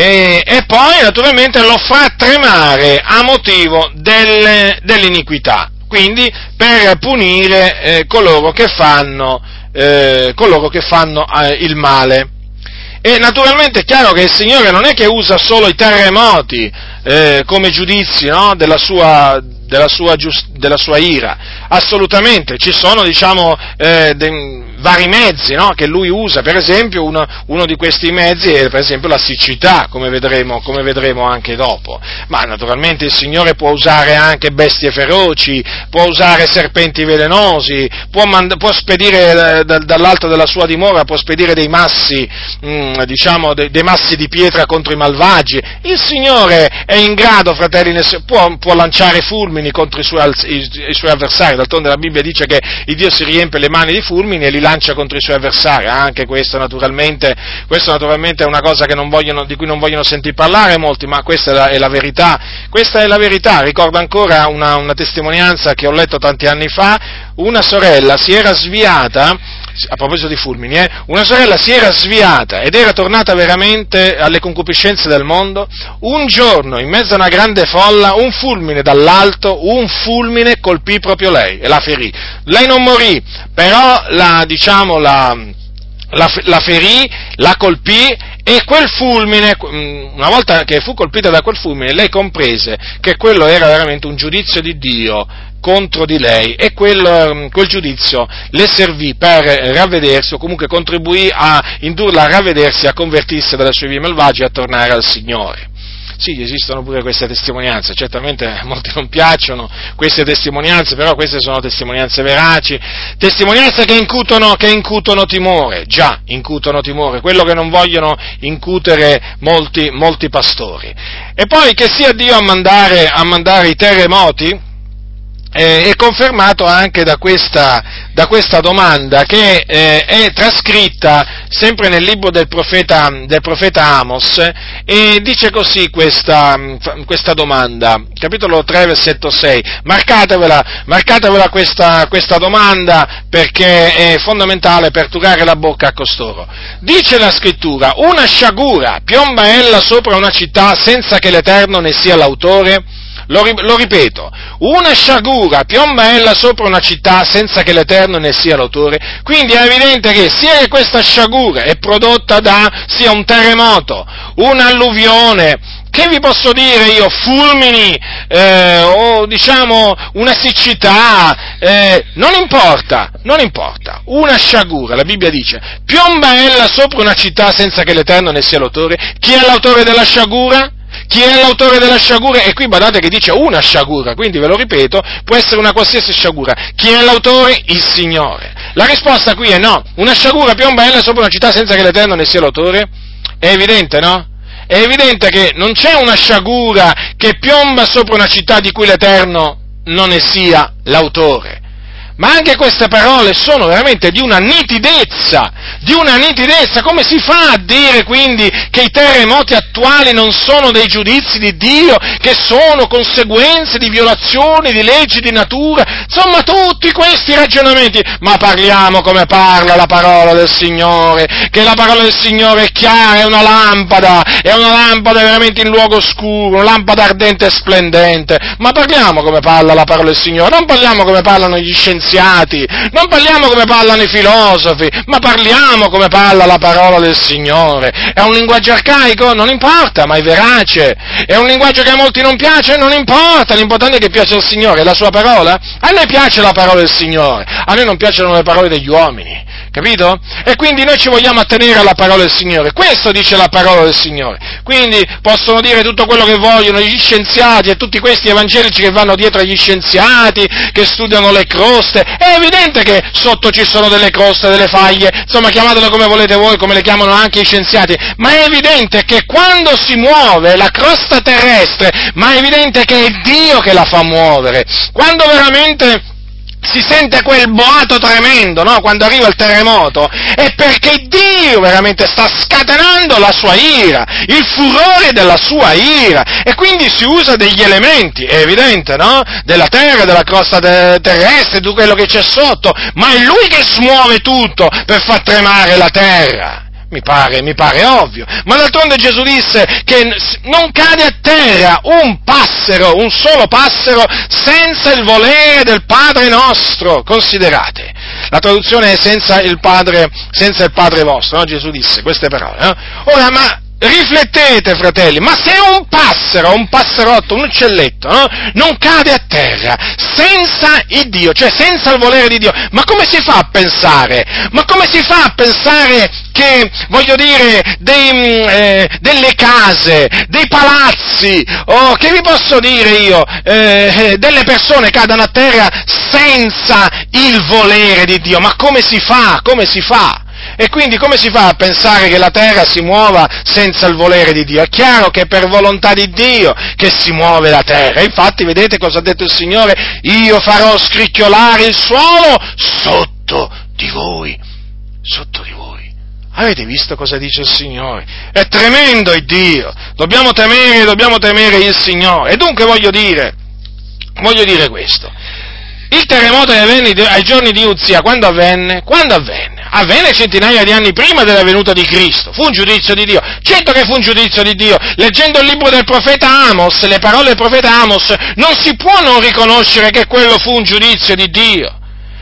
e, e, poi naturalmente lo fa tremare a motivo delle, dell'iniquità, quindi per punire eh, coloro che fanno, eh, coloro che fanno eh, il male. E naturalmente è chiaro che il Signore non è che usa solo i terremoti eh, come giudizi no? della, sua, della, sua giust- della, sua, ira, assolutamente, ci sono diciamo, eh, de- vari mezzi no? che lui usa, per esempio uno, uno, di questi mezzi è per esempio la siccità, come vedremo, come vedremo, anche dopo, ma naturalmente il Signore può usare anche bestie feroci, può usare serpenti velenosi, può, mand- può spedire da- dall'alto della sua dimora, può spedire dei massi, mh, mm, diciamo, de- dei massi di pietra contro i malvagi, il Signore è in grado, fratelli, può, può lanciare fulmini contro i suoi, i, i suoi avversari, d'altronde la Bibbia dice che il Dio si riempie le mani di fulmini e li lancia contro i suoi avversari, anche questo naturalmente, questo naturalmente è una cosa vogliono, di cui non vogliono sentire parlare molti, ma questa è la, è la verità, questa è la verità, ricordo ancora una, una testimonianza che ho letto tanti anni fa, una sorella si era sviata a proposito di fulmini, eh, una sorella si era sviata ed era tornata veramente alle concupiscenze del mondo, un giorno, in mezzo a una grande folla, un fulmine dall'alto, un fulmine colpì proprio lei e la ferì. Lei non morì, però la, diciamo, la, la, la ferì, la colpì e quel fulmine, mm, una volta che fu colpita da quel fulmine, lei comprese che quello era veramente un giudizio di Dio contro di lei. E quel, mm, quel, giudizio le servì per ravvedersi o comunque contribuì a indurla a ravvedersi, a convertirsi dalle sue vie malvagie e a tornare al Signore. Sì, esistono pure queste testimonianze, certamente molti non piacciono queste testimonianze, però queste sono testimonianze veraci, testimonianze che incutono, che incutono timore, già incutono timore, quello che non vogliono incutere molti, molti pastori. E poi che sia Dio a mandare, a mandare i terremoti, eh, è confermato anche da questa, da questa domanda che eh, è trascritta sempre nel libro del profeta, del profeta Amos e dice così questa, questa, domanda, capitolo 3 versetto 6, marcatevela, marcatevela questa, questa domanda perché è fondamentale per turare la bocca a costoro. Dice la scrittura, una sciagura piomba ella sopra una città senza che l'Eterno ne sia l'autore? Lo, lo ripeto, una sciagura piomba ella sopra una città senza che l'Eterno ne sia l'autore, quindi è evidente che sia che questa sciagura è prodotta da sia un terremoto, un'alluvione, che vi posso dire io, fulmini eh, o diciamo una siccità, eh, non importa, non importa, una sciagura, la Bibbia dice, piomba ella sopra una città senza che l'Eterno ne sia l'autore, chi è l'autore della sciagura? Chi è l'autore della sciagura? E qui badate che dice una sciagura, quindi ve lo ripeto, può essere una qualsiasi sciagura. Chi è l'autore? Il Signore. La risposta qui è no. Una sciagura piomba ella sopra una città senza che l'Eterno ne sia l'autore? È evidente, no? È evidente che non c'è una sciagura che piomba sopra una città di cui l'Eterno non ne sia l'autore. Ma anche queste parole sono veramente di una nitidezza, di una nitidezza. Come si fa a dire quindi che i terremoti attuali non sono dei giudizi di Dio, che sono conseguenze di violazioni di leggi di natura? Insomma, tutti questi ragionamenti. Ma parliamo come parla la parola del Signore, che la parola del Signore è chiara, è una lampada, è una lampada veramente in luogo oscuro, una lampada ardente e splendente. Ma parliamo come parla la parola del Signore, non parliamo come parlano gli scienziati scienziati, non parliamo come parlano i filosofi, ma parliamo come parla la parola del Signore. È un linguaggio arcaico? Non importa, ma è verace. È un linguaggio che a molti non piace? Non importa, l'importante è che piace al Signore, la sua parola? A noi piace la parola del Signore, a noi non piacciono le parole degli uomini. Capito? E quindi noi ci vogliamo attenere alla parola del Signore. Questo dice la parola del Signore. Quindi possono dire tutto quello che vogliono gli scienziati e tutti questi evangelici che vanno dietro agli scienziati, che studiano le croste. È evidente che sotto ci sono delle croste, delle faglie, insomma chiamatele come volete voi, come le chiamano anche i scienziati. Ma è evidente che quando si muove la crosta terrestre, ma è evidente che è Dio che la fa muovere. Quando veramente si sente quel boato tremendo, no? Quando arriva il terremoto, è perché Dio veramente sta scatenando la sua ira, il furore della sua ira, e quindi si usa degli elementi, è evidente, no? Della terra, della crosta terrestre, di quello che c'è sotto, ma è Lui che smuove tutto per far tremare la terra. Mi pare, mi pare ovvio. Ma d'altronde Gesù disse che non cade a terra un passero, un solo passero, senza il volere del Padre nostro. Considerate. La traduzione è senza il Padre, senza il padre vostro, no? Gesù disse queste parole. No? Ora, ma riflettete, fratelli, ma se un passero, un passerotto, un uccelletto, no? non cade a terra senza il Dio, cioè senza il volere di Dio, ma come si fa a pensare? Ma come si fa a pensare che, voglio dire, dei, mm, eh, delle case, dei palazzi, o oh, che vi posso dire io, eh, delle persone cadano a terra senza il volere di Dio? Ma come si fa? Come si fa? E quindi come si fa a pensare che la terra si muova senza il volere di Dio? È chiaro che è per volontà di Dio che si muove la terra. Infatti vedete cosa ha detto il Signore? Io farò scricchiolare il suolo sotto di voi. Sotto di voi. Avete visto cosa dice il Signore? È tremendo il Dio. Dobbiamo temere, dobbiamo temere il Signore. E dunque voglio dire, voglio dire questo. Il terremoto che avvenne ai giorni di Uzia, quando avvenne? Quando avvenne? Avvenne centinaia di anni prima della venuta di Cristo, fu un giudizio di Dio, certo che fu un giudizio di Dio, leggendo il libro del profeta Amos, le parole del profeta Amos, non si può non riconoscere che quello fu un giudizio di Dio.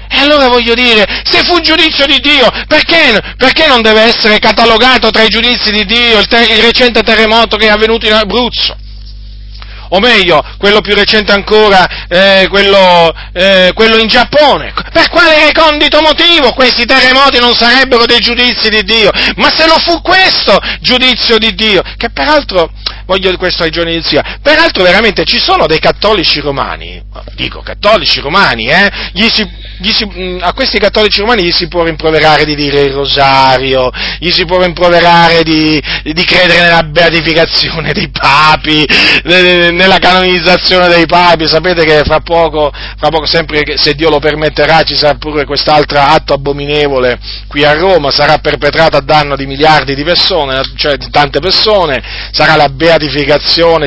E allora voglio dire, se fu un giudizio di Dio, perché, perché non deve essere catalogato tra i giudizi di Dio il, ter- il recente terremoto che è avvenuto in Abruzzo? O meglio, quello più recente ancora, eh, quello, eh, quello, in Giappone. Per quale recondito motivo questi terremoti non sarebbero dei giudizi di Dio? Ma se lo fu questo giudizio di Dio, che peraltro, voglio questo ai giorni di zia, peraltro veramente ci sono dei cattolici romani, dico cattolici romani, eh, si, si, mm, a questi cattolici romani gli si può rimproverare di dire il rosario, gli si può rimproverare di, di credere nella beatificazione dei papi, nella canonizzazione dei papi, sapete che fra poco, fra poco sempre se Dio lo permetterà ci sarà pure quest'altro atto abominevole qui a Roma, sarà perpetrato a danno di miliardi di persone, cioè di tante persone, sarà la beatificazione,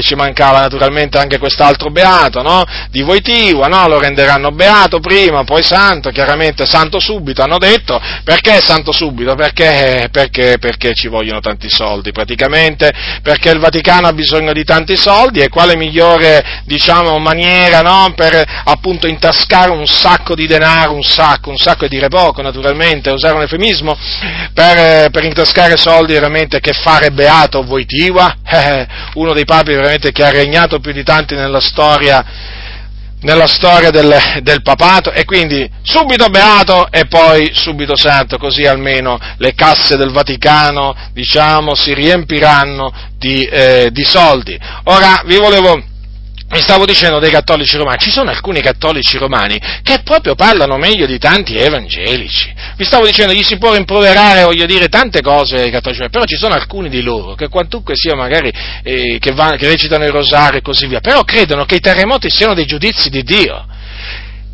ci mancava naturalmente anche quest'altro beato, no? Di Voitiva, no? Lo renderanno beato prima, poi santo, chiaramente santo subito, hanno detto, perché santo subito? Perché, perché, perché ci vogliono tanti soldi praticamente, perché il Vaticano ha bisogno di tanti soldi e quale migliore, diciamo, maniera, no? Per appunto intascare un sacco di denaro, un sacco, un sacco e dire poco, naturalmente, usare un eufemismo, per, per intascare soldi veramente che fare beato Voitiva, eh, uno dei papi veramente che ha regnato più di tanti nella storia nella storia del, del, papato e quindi subito beato e poi subito santo, così almeno le casse del Vaticano, diciamo, si riempiranno di, eh, di soldi. Ora vi volevo mi stavo dicendo dei cattolici romani, ci sono alcuni cattolici romani che proprio parlano meglio di tanti evangelici. Vi stavo dicendo, gli si può rimproverare, voglio dire, tante cose ai cattolici romani, però ci sono alcuni di loro che quantunque sia magari eh, che, va, che recitano il rosario e così via, però credono che i terremoti siano dei giudizi di Dio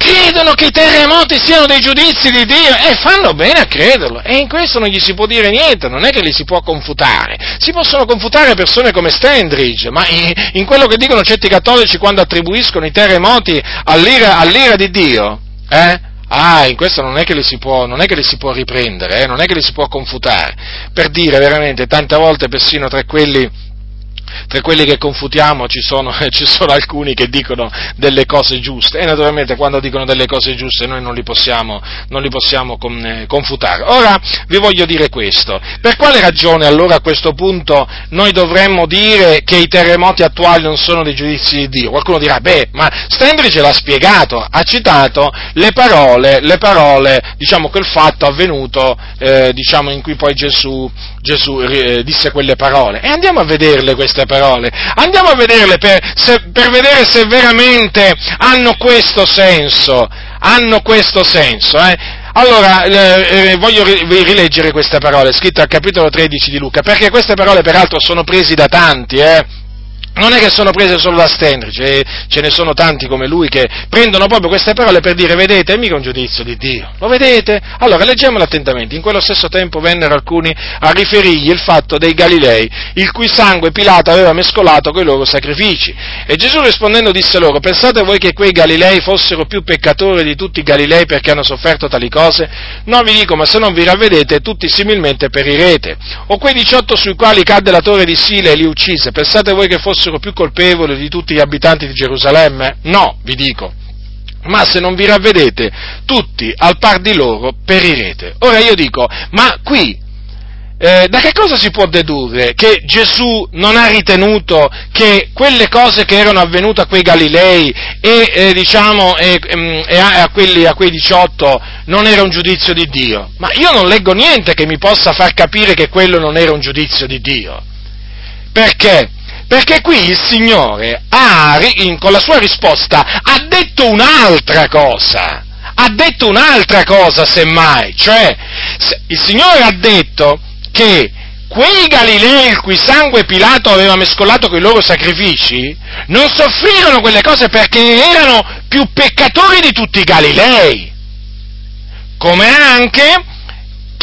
credono che i terremoti siano dei giudizi di Dio e fanno bene a crederlo e in questo non gli si può dire niente, non è che li si può confutare, si possono confutare persone come Stendridge, ma in, in quello che dicono certi cattolici quando attribuiscono i terremoti all'ira, all'ira di Dio, eh? Ah, in questo non è che li si può, li si può riprendere, eh? non è che li si può confutare, per dire veramente, tante volte persino tra quelli tra quelli che confutiamo ci sono, ci sono, alcuni che dicono delle cose giuste e naturalmente quando dicono delle cose giuste noi non li possiamo, non li possiamo eh, confutare. Ora vi voglio dire questo, per quale ragione allora a questo punto noi dovremmo dire che i terremoti attuali non sono dei giudizi di Dio? Qualcuno dirà, beh, ma Stendrich l'ha spiegato, ha citato le parole, le parole diciamo quel fatto avvenuto eh, diciamo, in cui poi Gesù, Gesù eh, disse quelle parole e andiamo a vederle queste parole. Andiamo a vederle per, se, per vedere se veramente hanno questo senso. Hanno questo senso. Eh? Allora, eh, voglio rileggere queste parole, scritte al capitolo 13 di Luca, perché queste parole peraltro sono prese da tanti, eh? Non è che sono prese solo da Stendrich, eh, ce ne sono tanti come lui che prendono proprio queste parole per dire, vedete, è mica un giudizio di Dio, lo vedete? Allora, leggiamolo attentamente, in quello stesso tempo vennero alcuni a riferirgli il fatto dei Galilei, il cui sangue Pilato aveva mescolato coi loro sacrifici. E Gesù rispondendo disse loro, pensate voi che quei Galilei fossero più peccatori di tutti i Galilei perché hanno sofferto tali cose? No, vi dico, ma se non vi ravvedete, tutti similmente perirete. O quei diciotto sui quali cadde la torre di Sile e li uccise, pensate voi che fossero fossero più colpevoli di tutti gli abitanti di Gerusalemme? No, vi dico. Ma se non vi ravvedete, tutti al par di loro perirete. Ora io dico, ma qui eh, da che cosa si può dedurre che Gesù non ha ritenuto che quelle cose che erano avvenute a quei Galilei e, eh, diciamo, e, mm, e a, a, quelli, a quei 18 non era un giudizio di Dio? Ma io non leggo niente che mi possa far capire che quello non era un giudizio di Dio. Perché? Perché qui il Signore ha, con la sua risposta, ha detto un'altra cosa. Ha detto un'altra cosa, semmai. Cioè, il Signore ha detto che quei Galilei il cui sangue Pilato aveva mescolato con i loro sacrifici, non soffrirono quelle cose perché erano più peccatori di tutti i Galilei. Come anche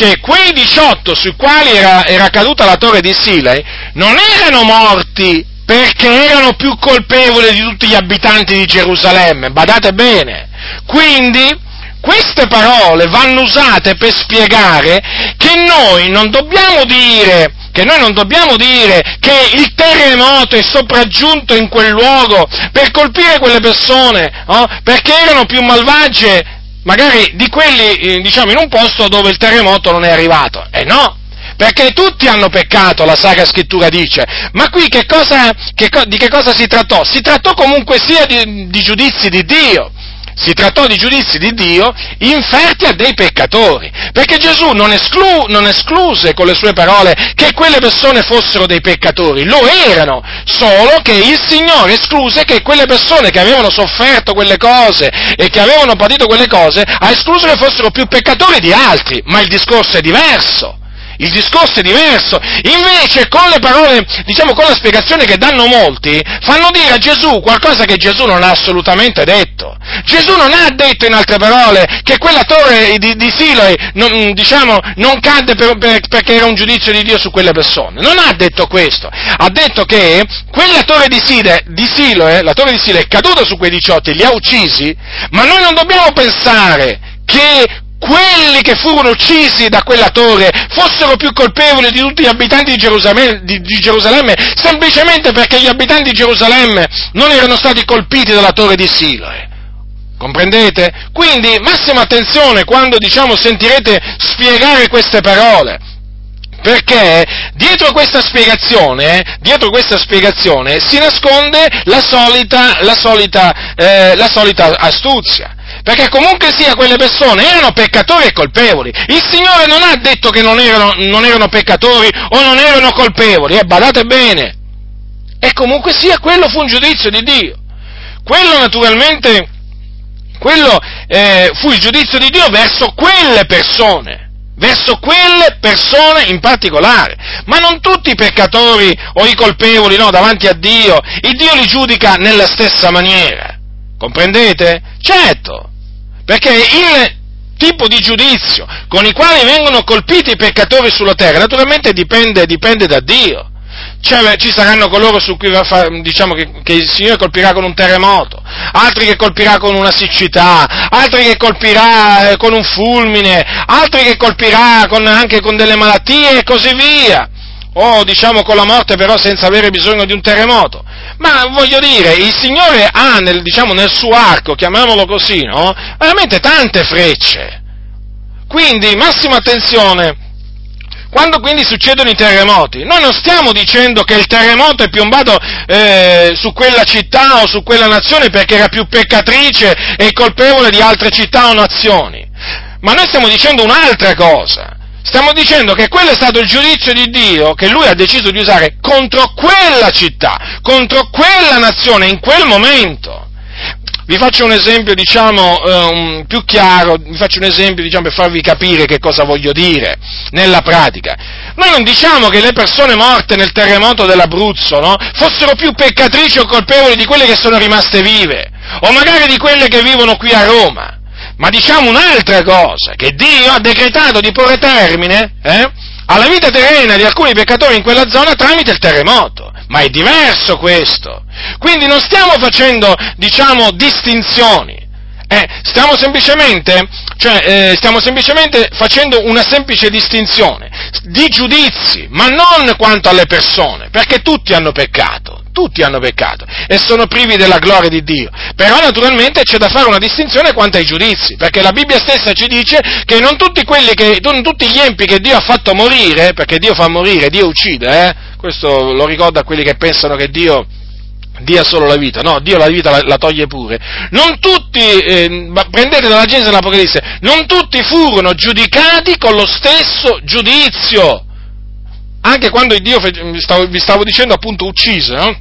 che quei 18 sui quali era, era caduta la torre di Silei non erano morti perché erano più colpevoli di tutti gli abitanti di Gerusalemme, badate bene. Quindi queste parole vanno usate per spiegare che noi non dobbiamo dire che noi non dobbiamo dire che il terremoto è sopraggiunto in quel luogo per colpire quelle persone, no? perché erano più malvagie magari di quelli, eh, diciamo, in un posto dove il terremoto non è arrivato. Eh no, perché tutti hanno peccato, la Sacra Scrittura dice, ma qui che cosa, che, di che cosa si trattò? Si trattò comunque sia di, di giudizi di Dio, si trattò di giudizi di Dio inferti a dei peccatori, perché Gesù non, esclu, non, escluse con le sue parole che quelle persone fossero dei peccatori, lo erano, solo che il Signore escluse che quelle persone che avevano sofferto quelle cose e che avevano patito quelle cose, ha escluso che fossero più peccatori di altri, ma il discorso è diverso il discorso è diverso. Invece con le parole, diciamo con la spiegazione che danno molti, fanno dire a Gesù qualcosa che Gesù non ha assolutamente detto. Gesù non ha detto in altre parole che quella torre di, di Siloe non, diciamo, non cadde per, per, perché era un giudizio di Dio su quelle persone. Non ha detto questo. Ha detto che quella torre di, Sile, di Siloe, la torre di Siloe è caduta su quei 18 e li ha uccisi, ma noi non dobbiamo pensare che quelli che furono uccisi da quella torre fossero più colpevoli di tutti gli abitanti di Gerusalemme, di, di Gerusalemme semplicemente perché gli abitanti di Gerusalemme non erano stati colpiti dalla torre di Siloe. Comprendete? Quindi massima attenzione quando diciamo sentirete spiegare queste parole. Perché dietro questa spiegazione, dietro questa spiegazione si nasconde la solita, la solita, eh, la solita astuzia. Perché comunque sia quelle persone erano peccatori e colpevoli. Il Signore non ha detto che non erano, non erano peccatori o non erano colpevoli, eh, badate bene. E comunque sia quello fu un giudizio di Dio. Quello naturalmente quello eh, fu il giudizio di Dio verso quelle persone, verso quelle persone in particolare, ma non tutti i peccatori o i colpevoli, no, davanti a Dio, il Dio li giudica nella stessa maniera, comprendete? Certo, perché il tipo di giudizio con i quali vengono colpiti i peccatori sulla terra, naturalmente dipende, dipende da Dio cioè, ci saranno coloro su cui fa, diciamo che, che, il Signore colpirà con un terremoto, altri che colpirà con una siccità, altri che colpirà eh, con un fulmine, altri che colpirà con, anche con delle malattie e così via. O diciamo con la morte però senza avere bisogno di un terremoto. Ma voglio dire, il Signore ha nel, diciamo, nel suo arco, chiamiamolo così, no? Veramente tante frecce. Quindi massima attenzione quando quindi succedono i terremoti, noi non stiamo dicendo che il terremoto è piombato eh, su quella città o su quella nazione perché era più peccatrice e colpevole di altre città o nazioni, ma noi stiamo dicendo un'altra cosa. Stiamo dicendo che quello è stato il giudizio di Dio che lui ha deciso di usare contro quella città, contro quella nazione in quel momento. Vi faccio un esempio, diciamo, um, più chiaro, vi faccio un esempio, diciamo, per farvi capire che cosa voglio dire nella pratica. Noi non diciamo che le persone morte nel terremoto dell'Abruzzo, no, fossero più peccatrici o colpevoli di quelle che sono rimaste vive, o magari di quelle che vivono qui a Roma, ma diciamo un'altra cosa, che Dio ha decretato di porre termine, eh, alla vita terrena di alcuni peccatori in quella zona tramite il terremoto. Ma è diverso questo. Quindi non stiamo facendo, diciamo, distinzioni. Eh, stiamo, semplicemente, cioè, eh, stiamo semplicemente facendo una semplice distinzione di giudizi, ma non quanto alle persone, perché tutti hanno peccato tutti hanno peccato e sono privi della gloria di Dio. Però naturalmente c'è da fare una distinzione quanto ai giudizi, perché la Bibbia stessa ci dice che non tutti, che, non tutti gli empi che Dio ha fatto morire, perché Dio fa morire, Dio uccide, eh? questo lo ricorda a quelli che pensano che Dio dia solo la vita, no, Dio la vita la, la toglie pure. Non tutti, eh, prendete dalla Genesi dell'Apocalisse, non tutti furono giudicati con lo stesso giudizio. Anche quando Dio, vi stavo, vi stavo dicendo appunto, uccise no?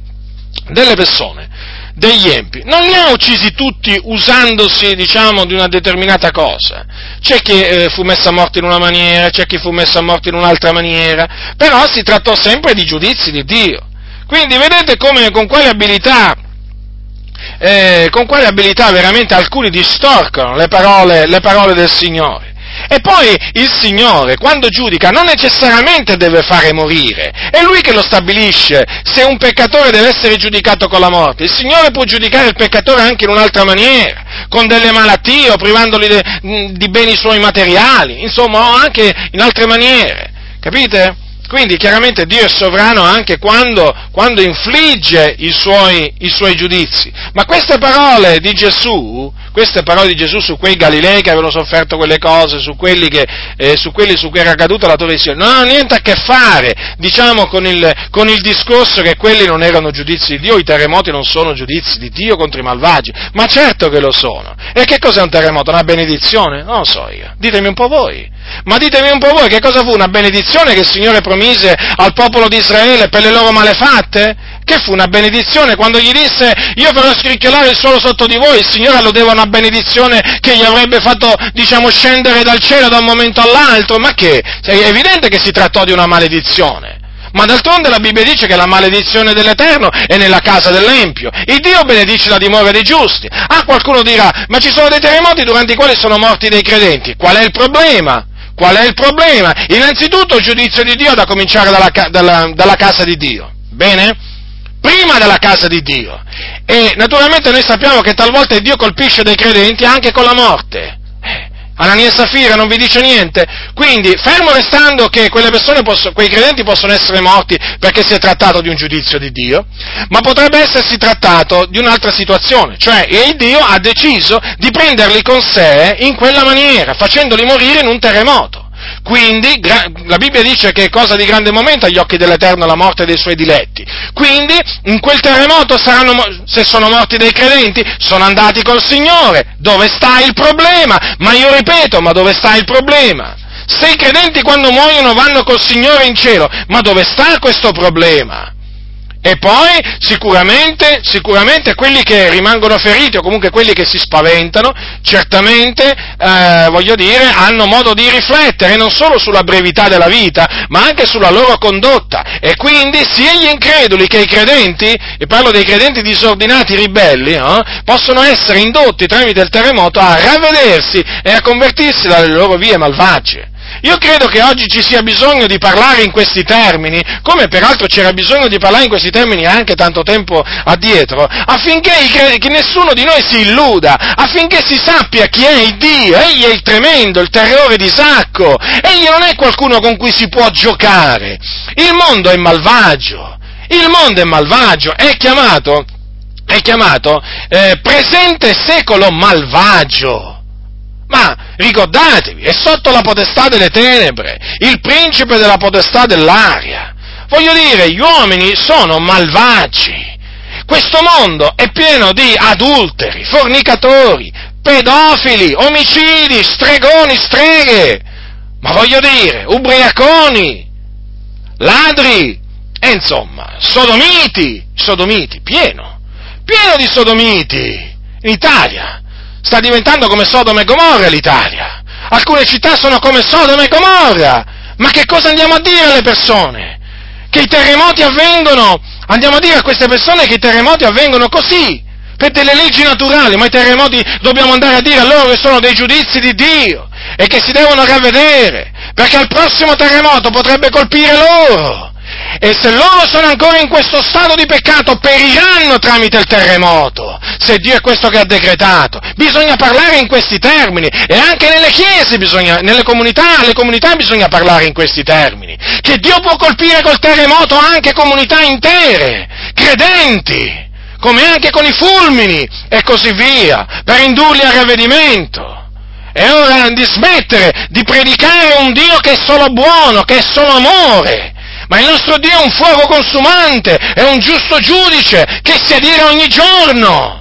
delle persone, degli empi, non li ha uccisi tutti usandosi, diciamo, di una determinata cosa. C'è chi eh, fu messo a morte in una maniera, c'è chi fu messo a morte in un'altra maniera, però si trattò sempre di giudizi di Dio. Quindi vedete come, con quale abilità, eh, con quale abilità veramente alcuni distorcono le parole, le parole del Signore. E poi il Signore, quando giudica, non necessariamente deve fare morire, è Lui che lo stabilisce se un peccatore deve essere giudicato con la morte. Il Signore può giudicare il peccatore anche in un'altra maniera, con delle malattie o privandoli de, di beni suoi materiali, insomma, o anche in altre maniere. Capite? Quindi chiaramente Dio è sovrano anche quando, quando infligge i suoi, i suoi, giudizi. Ma queste parole di Gesù, queste parole di Gesù su quei Galilei che avevano sofferto quelle cose, su quelli, che, eh, su, quelli su cui era caduta la Sion, non hanno niente a che fare, diciamo, con il, con il discorso che quelli non erano giudizi di Dio, i terremoti non sono giudizi di Dio contro i malvagi, ma certo che lo sono. E che cos'è un terremoto? Una benedizione? Non lo so io. Ditemi un po' voi. Ma ditemi un po' voi che cosa fu una benedizione che il Signore promise al popolo di Israele per le loro malefatte? Che fu una benedizione quando gli disse io farò scricchiolare il suolo sotto di voi, il Signore alludeva a una benedizione che gli avrebbe fatto, diciamo, scendere dal cielo da un momento all'altro, ma che? È evidente che si trattò di una maledizione. Ma d'altronde la Bibbia dice che la maledizione dell'Eterno è nella casa dell'Empio. Il Dio benedice la dimora dei giusti. Ah, qualcuno dirà, ma ci sono dei terremoti durante i quali sono morti dei credenti. Qual è il problema? Qual è il problema? Innanzitutto il giudizio di Dio da cominciare dalla, dalla, dalla casa di Dio. Bene? Prima della casa di Dio. E naturalmente noi sappiamo che talvolta Dio colpisce dei credenti anche con la morte. Anania e Safira non vi dice niente? Quindi, fermo restando che possono, quei credenti possono essere morti perché si è trattato di un giudizio di Dio, ma potrebbe essersi trattato di un'altra situazione, cioè il Dio ha deciso di prenderli con sé in quella maniera, facendoli morire in un terremoto. Quindi la Bibbia dice che è cosa di grande momento agli occhi dell'Eterno la morte dei suoi diletti. Quindi in quel terremoto saranno, se sono morti dei credenti, sono andati col Signore. Dove sta il problema? Ma io ripeto, ma dove sta il problema? Se i credenti quando muoiono vanno col Signore in cielo, ma dove sta questo problema? E poi sicuramente, sicuramente, quelli che rimangono feriti o comunque quelli che si spaventano, certamente, eh, voglio dire, hanno modo di riflettere non solo sulla brevità della vita, ma anche sulla loro condotta. E quindi sia gli increduli che i credenti, e parlo dei credenti disordinati ribelli, eh, possono essere indotti tramite il terremoto a ravvedersi e a convertirsi dalle loro vie malvagie. Io credo che oggi ci sia bisogno di parlare in questi termini, come peraltro c'era bisogno di parlare in questi termini anche tanto tempo addietro, affinché nessuno di noi si illuda, affinché si sappia chi è il Dio, egli è il tremendo, il terrore di Sacco, egli non è qualcuno con cui si può giocare, il mondo è malvagio, il mondo è malvagio, è chiamato, è chiamato eh, presente secolo malvagio. Ma ricordatevi, è sotto la potestà delle tenebre, il principe della potestà dell'aria. Voglio dire, gli uomini sono malvagi. Questo mondo è pieno di adulteri, fornicatori, pedofili, omicidi, stregoni, streghe. Ma voglio dire, ubriaconi, ladri, e insomma, sodomiti, sodomiti, pieno, pieno di sodomiti in Italia sta diventando come Sodoma e Gomorra l'Italia. Alcune città sono come Sodoma e Gomorra. Ma che cosa andiamo a dire alle persone? Che i terremoti avvengono, andiamo a dire a queste persone che i terremoti avvengono così, per delle leggi naturali, ma i terremoti dobbiamo andare a dire a loro che sono dei giudizi di Dio e che si devono ravvedere, perché al prossimo terremoto potrebbe colpire loro. E se loro sono ancora in questo stato di peccato, periranno tramite il terremoto, se Dio è questo che ha decretato. Bisogna parlare in questi termini e anche nelle chiese, bisogna, nelle comunità, alle comunità bisogna parlare in questi termini. Che Dio può colpire col terremoto anche comunità intere, credenti, come anche con i fulmini e così via, per indurli al ravvedimento. È ora di smettere di predicare un Dio che è solo buono, che è solo amore, ma il nostro Dio è un fuoco consumante, è un giusto giudice che si adira ogni giorno.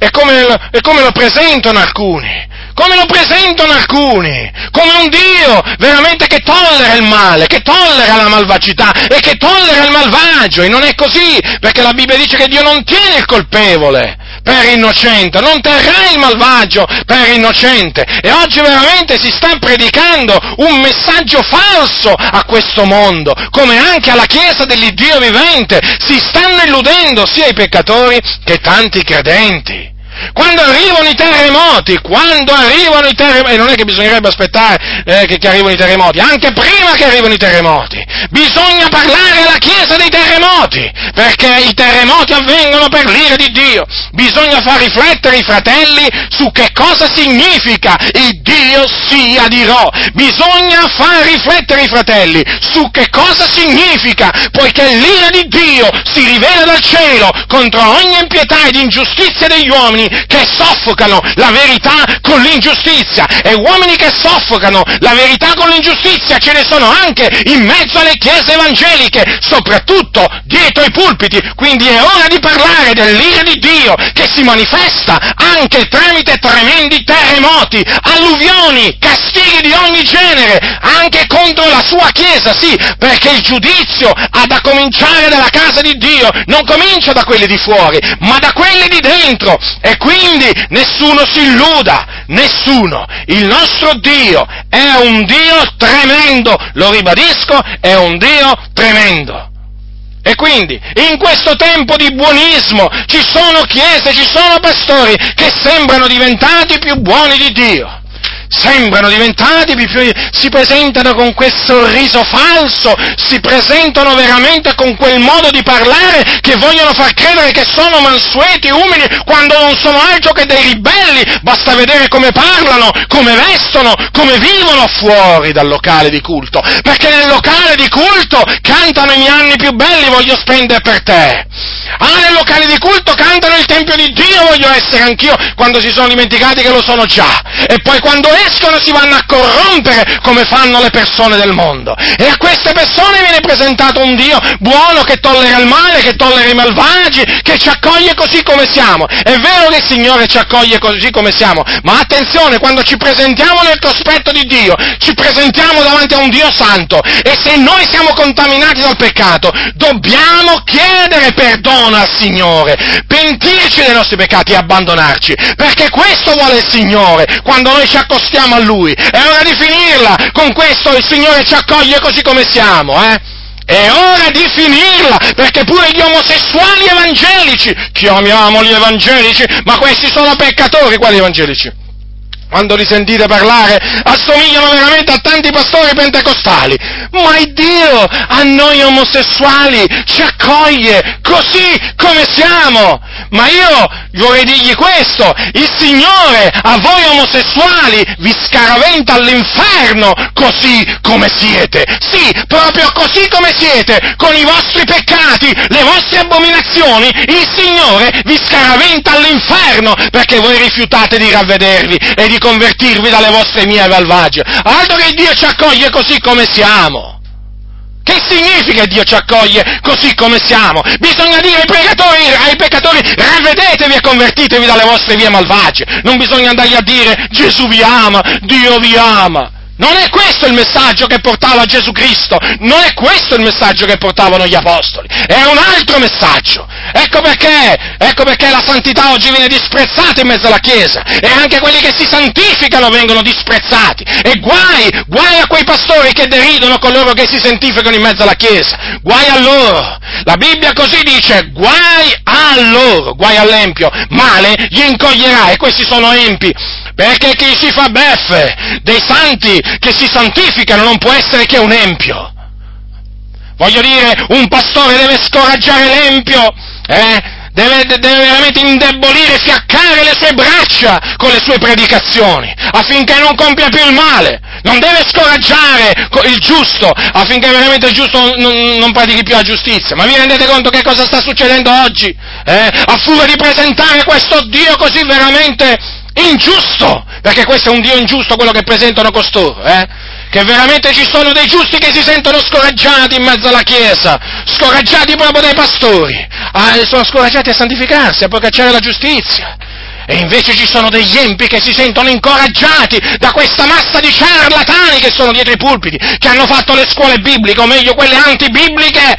E come, come lo presentano alcuni? Come lo presentano alcuni? Come un Dio veramente che tollera il male, che tollera la malvagità e che tollera il malvagio. E non è così, perché la Bibbia dice che Dio non tiene il colpevole per innocente, non terrà il malvagio per innocente. E oggi veramente si sta predicando un messaggio falso a questo mondo, come anche alla Chiesa dell'Iddio vivente. Si stanno illudendo sia i peccatori che tanti credenti. Quando arrivano i terremoti, quando arrivano i terremoti, e non è che bisognerebbe aspettare eh, che, che, arrivino i terremoti, anche prima che arrivino i terremoti, bisogna parlare alla Chiesa dei terremoti, perché i terremoti avvengono per l'ira di Dio. Bisogna far riflettere i fratelli su che cosa significa il Dio sia dirò. Bisogna far riflettere i fratelli su che cosa significa, poiché l'ira di Dio si rivela dal cielo contro ogni impietà ed ingiustizia degli uomini che soffocano la verità con l'ingiustizia e uomini che soffocano la verità con l'ingiustizia ce ne sono anche in mezzo alle chiese evangeliche, soprattutto dietro i pulpiti, quindi è ora di parlare dell'ira di Dio che si manifesta anche tramite tremendi terremoti, alluvioni, castighi di ogni genere, anche contro la sua chiesa, sì, perché il giudizio ha da cominciare dalla casa di Dio, non comincia da quelli di fuori, ma da quelli di dentro. E quindi nessuno si illuda, nessuno. Il nostro Dio è un Dio tremendo, lo ribadisco, è un Dio tremendo. E quindi, in questo tempo di buonismo, ci sono chiese, ci sono pastori che sembrano diventati più buoni di Dio. Sembrano diventati più, si presentano con quel sorriso falso, si presentano veramente con quel modo di parlare che vogliono far credere che sono mansueti, umili, quando non sono altro che dei ribelli, basta vedere come parlano, come vestono, come vivono fuori dal locale di culto, perché nel locale di culto cantano i miei anni più belli, voglio spendere per te. Ah, nel locale di culto cantano il Tempio di Dio, voglio essere anch'io, quando si sono dimenticati che lo sono già. E poi quando escono si vanno a corrompere come fanno le persone del mondo. E a queste persone viene presentato un Dio buono che tollera il male, che tollera i malvagi, che ci accoglie così come siamo. È vero che il Signore ci accoglie così come siamo, ma attenzione, quando ci presentiamo nel cospetto di Dio, ci presentiamo davanti a un Dio santo. E se noi siamo contaminati dal peccato, dobbiamo chiedere perdono al Signore, pentirci dei nostri peccati e abbandonarci, perché questo vuole il Signore quando noi ci accostiamo a Lui. È ora di finirla, con questo il Signore ci accoglie così come siamo, eh? È ora di finirla, perché pure gli omosessuali evangelici, chiamiamoli evangelici, ma questi sono peccatori, quali evangelici? Quando li sentite parlare, assomigliano veramente a tanti pastori pentecostali. Ma il Dio a noi omosessuali ci accoglie così come siamo. Ma io vorrei dirgli questo, il Signore a voi omosessuali vi scaraventa all'inferno così come siete. Sì, proprio così come siete, con i vostri peccati, le vostre abominazioni, il Signore vi scaraventa all'inferno perché voi rifiutate di ravvedervi e di convertirvi dalle vostre mie malvagie. Altro che Dio ci accoglie così come siamo. Che significa Dio ci accoglie così come siamo? Bisogna dire ai peccatori, ai peccatori, ravvedetevi e convertitevi dalle vostre vie malvagie. Non bisogna andargli a dire Gesù vi ama, Dio vi ama. Non è questo il messaggio che portava Gesù Cristo, non è questo il messaggio che portavano gli apostoli, è un altro messaggio. Ecco perché, ecco perché la santità oggi viene disprezzata in mezzo alla Chiesa e anche quelli che si santificano vengono disprezzati. E guai, guai a quei pastori che deridono coloro che si santificano in mezzo alla Chiesa, guai a loro. La Bibbia così dice, guai a loro, guai all'empio, male gli incoglierà e questi sono empi perché chi si fa beffe dei santi che si santificano non può essere che un empio. Voglio dire, un pastore deve scoraggiare l'empio, eh? deve, deve, veramente indebolire, fiaccare le sue braccia con le sue predicazioni, affinché non compia più il male. Non deve scoraggiare il giusto, affinché veramente il giusto non, non pratichi più la giustizia. Ma vi rendete conto che cosa sta succedendo oggi? Eh? A furia di presentare questo Dio così veramente ingiusto, perché questo è un Dio ingiusto quello che presentano costoro, eh? che veramente ci sono dei giusti che si sentono scoraggiati in mezzo alla Chiesa, scoraggiati proprio dai pastori, ah, sono scoraggiati a santificarsi, a procacciare la giustizia. E invece ci sono degli empi che si sentono incoraggiati da questa massa di ciarlatani che sono dietro i pulpiti, che hanno fatto le scuole bibliche, o meglio quelle antibibliche.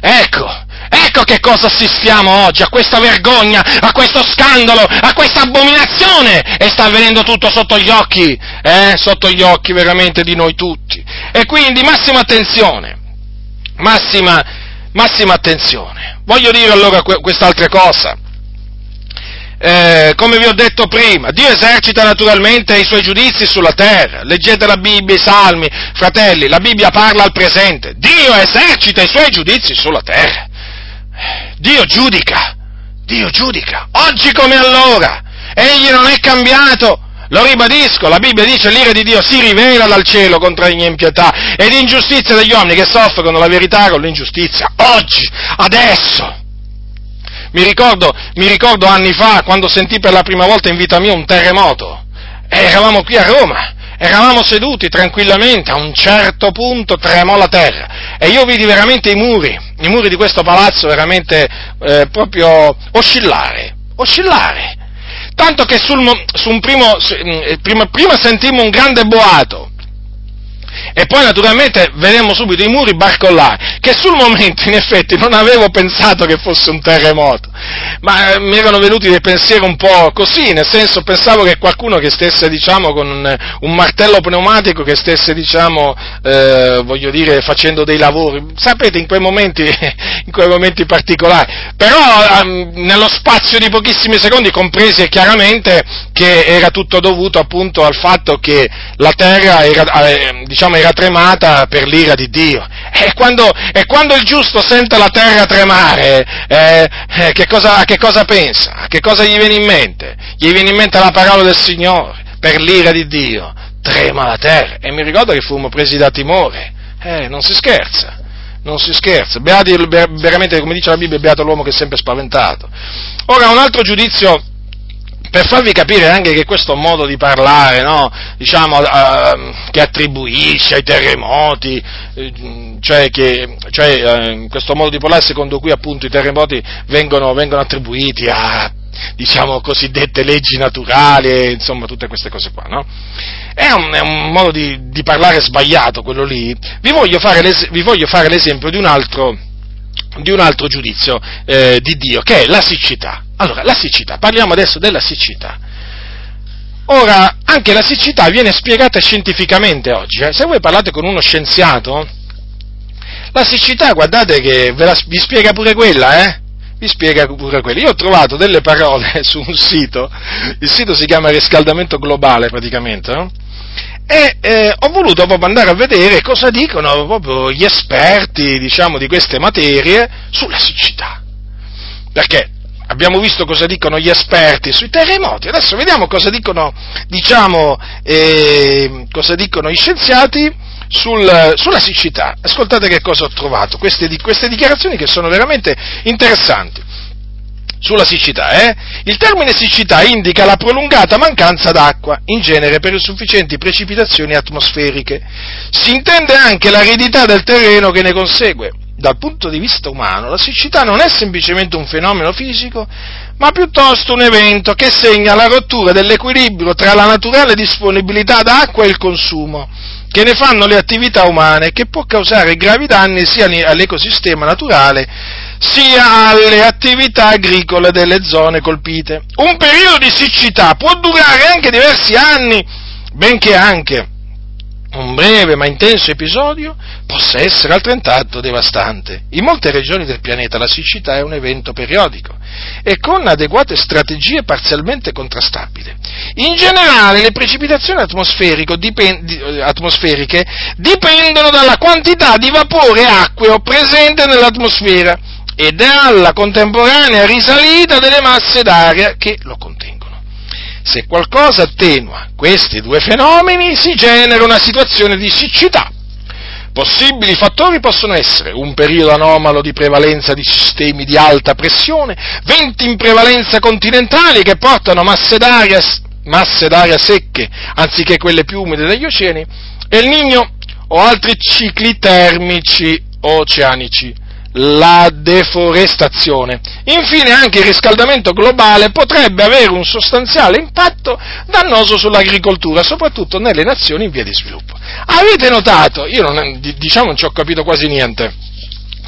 Ecco, Ecco che cosa assistiamo oggi, a questa vergogna, a questo scandalo, a questa abominazione e sta avvenendo tutto sotto gli occhi, eh, sotto gli occhi veramente di noi tutti. E quindi massima attenzione, massima, massima attenzione. Voglio dire allora quest'altra cosa. Eh, come vi ho detto prima, Dio esercita naturalmente i suoi giudizi sulla terra. Leggete la Bibbia, i salmi, fratelli, la Bibbia parla al presente. Dio esercita i suoi giudizi sulla terra. Dio giudica, Dio giudica, oggi come allora. Egli non è cambiato. Lo ribadisco, la Bibbia dice l'ira di Dio si rivela dal cielo contro ogni impietà ed ingiustizia degli uomini che soffrono la verità con l'ingiustizia. Oggi, adesso. Mi ricordo, mi ricordo anni fa quando sentì per la prima volta in vita mia un terremoto. Eravamo qui a Roma eravamo seduti tranquillamente, a un certo punto tremò la terra e io vidi veramente i muri, i muri di questo palazzo veramente eh, proprio oscillare, oscillare. Tanto che sul, su un primo, mm, prima, prima sentimmo un grande boato, E poi naturalmente vedemmo subito i muri barcollare, che sul momento in effetti non avevo pensato che fosse un terremoto, ma eh, mi erano venuti dei pensieri un po' così, nel senso pensavo che qualcuno che stesse diciamo con un, un martello pneumatico che stesse diciamo, eh, voglio dire, facendo dei lavori, sapete in quei momenti, in quei momenti particolari, però ehm, nello spazio di pochissimi secondi compresi chiaramente che era tutto dovuto appunto al fatto che la terra era, eh, diciamo, era tremata per l'ira di Dio. E quando, e quando il giusto sente la terra tremare, eh, eh, che cosa, che cosa pensa? Che cosa gli viene in mente? Gli viene in mente la parola del Signore, per l'ira di Dio. Trema la terra. E mi ricordo che fummo presi da timore. Eh, non si scherza non si scherza, beati, veramente come dice la Bibbia, beato l'uomo che è sempre spaventato. Ora, un altro giudizio per farvi capire anche che questo modo di parlare, no, diciamo, uh, che attribuisce ai terremoti, uh, cioè, che, cioè uh, questo modo di parlare secondo cui appunto i terremoti vengono, vengono attribuiti a diciamo cosiddette leggi naturali insomma tutte queste cose qua, no? È un, è un modo di, di, parlare sbagliato quello lì. Vi voglio fare, vi voglio fare l'esempio di un altro, di un altro giudizio eh, di Dio, che è la siccità. Allora, la siccità, parliamo adesso della siccità. Ora, anche la siccità viene spiegata scientificamente oggi. Eh? Se voi parlate con uno scienziato, la siccità, guardate che la, vi spiega pure quella, eh? Vi spiega pure quella. Io ho trovato delle parole su un sito, il sito si chiama Riscaldamento Globale praticamente, no? E eh, ho voluto proprio andare a vedere cosa dicono proprio gli esperti, diciamo, di queste materie sulla siccità. Perché abbiamo visto cosa dicono gli esperti sui terremoti, adesso vediamo cosa dicono, diciamo, eh, cosa dicono gli scienziati sul, sulla siccità. Ascoltate che cosa ho trovato, queste, queste dichiarazioni che sono veramente interessanti sulla siccità, eh? Il termine siccità indica la prolungata mancanza d'acqua, in genere per insufficienti precipitazioni atmosferiche. Si intende anche l'aridità del terreno che ne consegue. Dal punto di vista umano, la siccità non è semplicemente un fenomeno fisico, ma piuttosto un evento che segna la rottura dell'equilibrio tra la naturale disponibilità d'acqua e il consumo, che ne fanno le attività umane, che può causare gravi danni sia all'ecosistema naturale sia alle attività agricole delle zone colpite. Un periodo di siccità può durare anche diversi anni, benché anche un breve ma intenso episodio possa essere altrettanto devastante. In molte regioni del pianeta la siccità è un evento periodico e con adeguate strategie parzialmente contrastabile. In generale le precipitazioni eh, atmosferiche dipendono dalla quantità di vapore acqueo presente nell'atmosfera e dalla contemporanea risalita delle masse d'aria che lo contengono. Se qualcosa attenua questi due fenomeni si genera una situazione di siccità. Possibili fattori possono essere un periodo anomalo di prevalenza di sistemi di alta pressione, venti in prevalenza continentali che portano masse d'aria, masse d'aria secche anziché quelle più umide degli oceani, e il Nigno o altri cicli termici oceanici la deforestazione. Infine anche il riscaldamento globale potrebbe avere un sostanziale impatto dannoso sull'agricoltura, soprattutto nelle nazioni in via di sviluppo. Avete notato? Io non, diciamo non ci ho capito quasi niente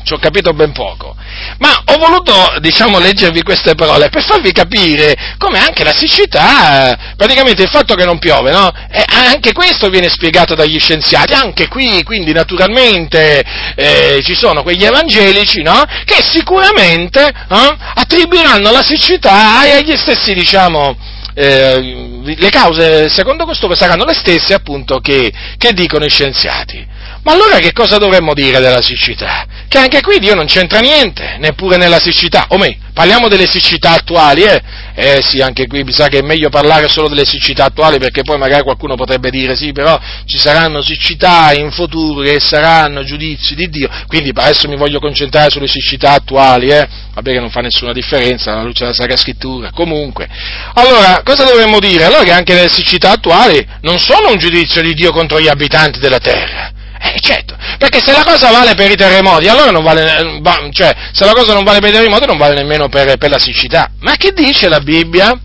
ci ho capito ben poco, ma ho voluto, diciamo, leggervi queste parole per farvi capire come anche la siccità, praticamente il fatto che non piove, no? E anche questo viene spiegato dagli scienziati, anche qui, quindi naturalmente eh, ci sono quegli evangelici, no? Che sicuramente eh, attribuiranno la siccità agli stessi, diciamo, eh, le cause, secondo costoro, saranno le stesse appunto che, che dicono i scienziati. Ma allora che cosa dovremmo dire della siccità? Che anche qui Dio non c'entra niente, neppure nella siccità. O meglio, parliamo delle siccità attuali, eh? Eh sì, anche qui mi sa che è meglio parlare solo delle siccità attuali perché poi magari qualcuno potrebbe dire sì, però ci saranno siccità in futuro che saranno giudizi di Dio. Quindi adesso mi voglio concentrare sulle siccità attuali, eh? Vabbè che non fa nessuna differenza alla luce della Sacra Scrittura. Comunque, allora, cosa dovremmo dire? Allora che anche le siccità attuali non sono un giudizio di Dio contro gli abitanti della terra eh, certo, perché se la cosa vale per i terremoti, allora non vale, eh, cioè, se la cosa non vale per i terremoti non vale nemmeno per, per la siccità. Ma che dice la Bibbia?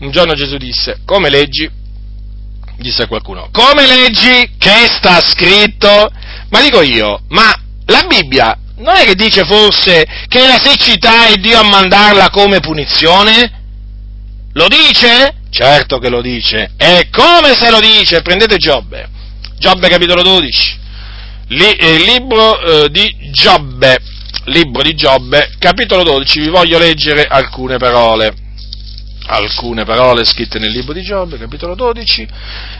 Un giorno Gesù disse, come leggi, disse qualcuno, come leggi che sta scritto? Ma dico io, ma la Bibbia non è che dice forse che la siccità è Dio a mandarla come punizione? Lo dice? Certo che lo dice. E come se lo dice? Prendete Giobbe. Giobbe capitolo 12. Li, eh, libro eh, di Giobbe. Libro di Giobbe, capitolo 12. Vi voglio leggere alcune parole alcune parole scritte nel libro di Giobbe, capitolo 12,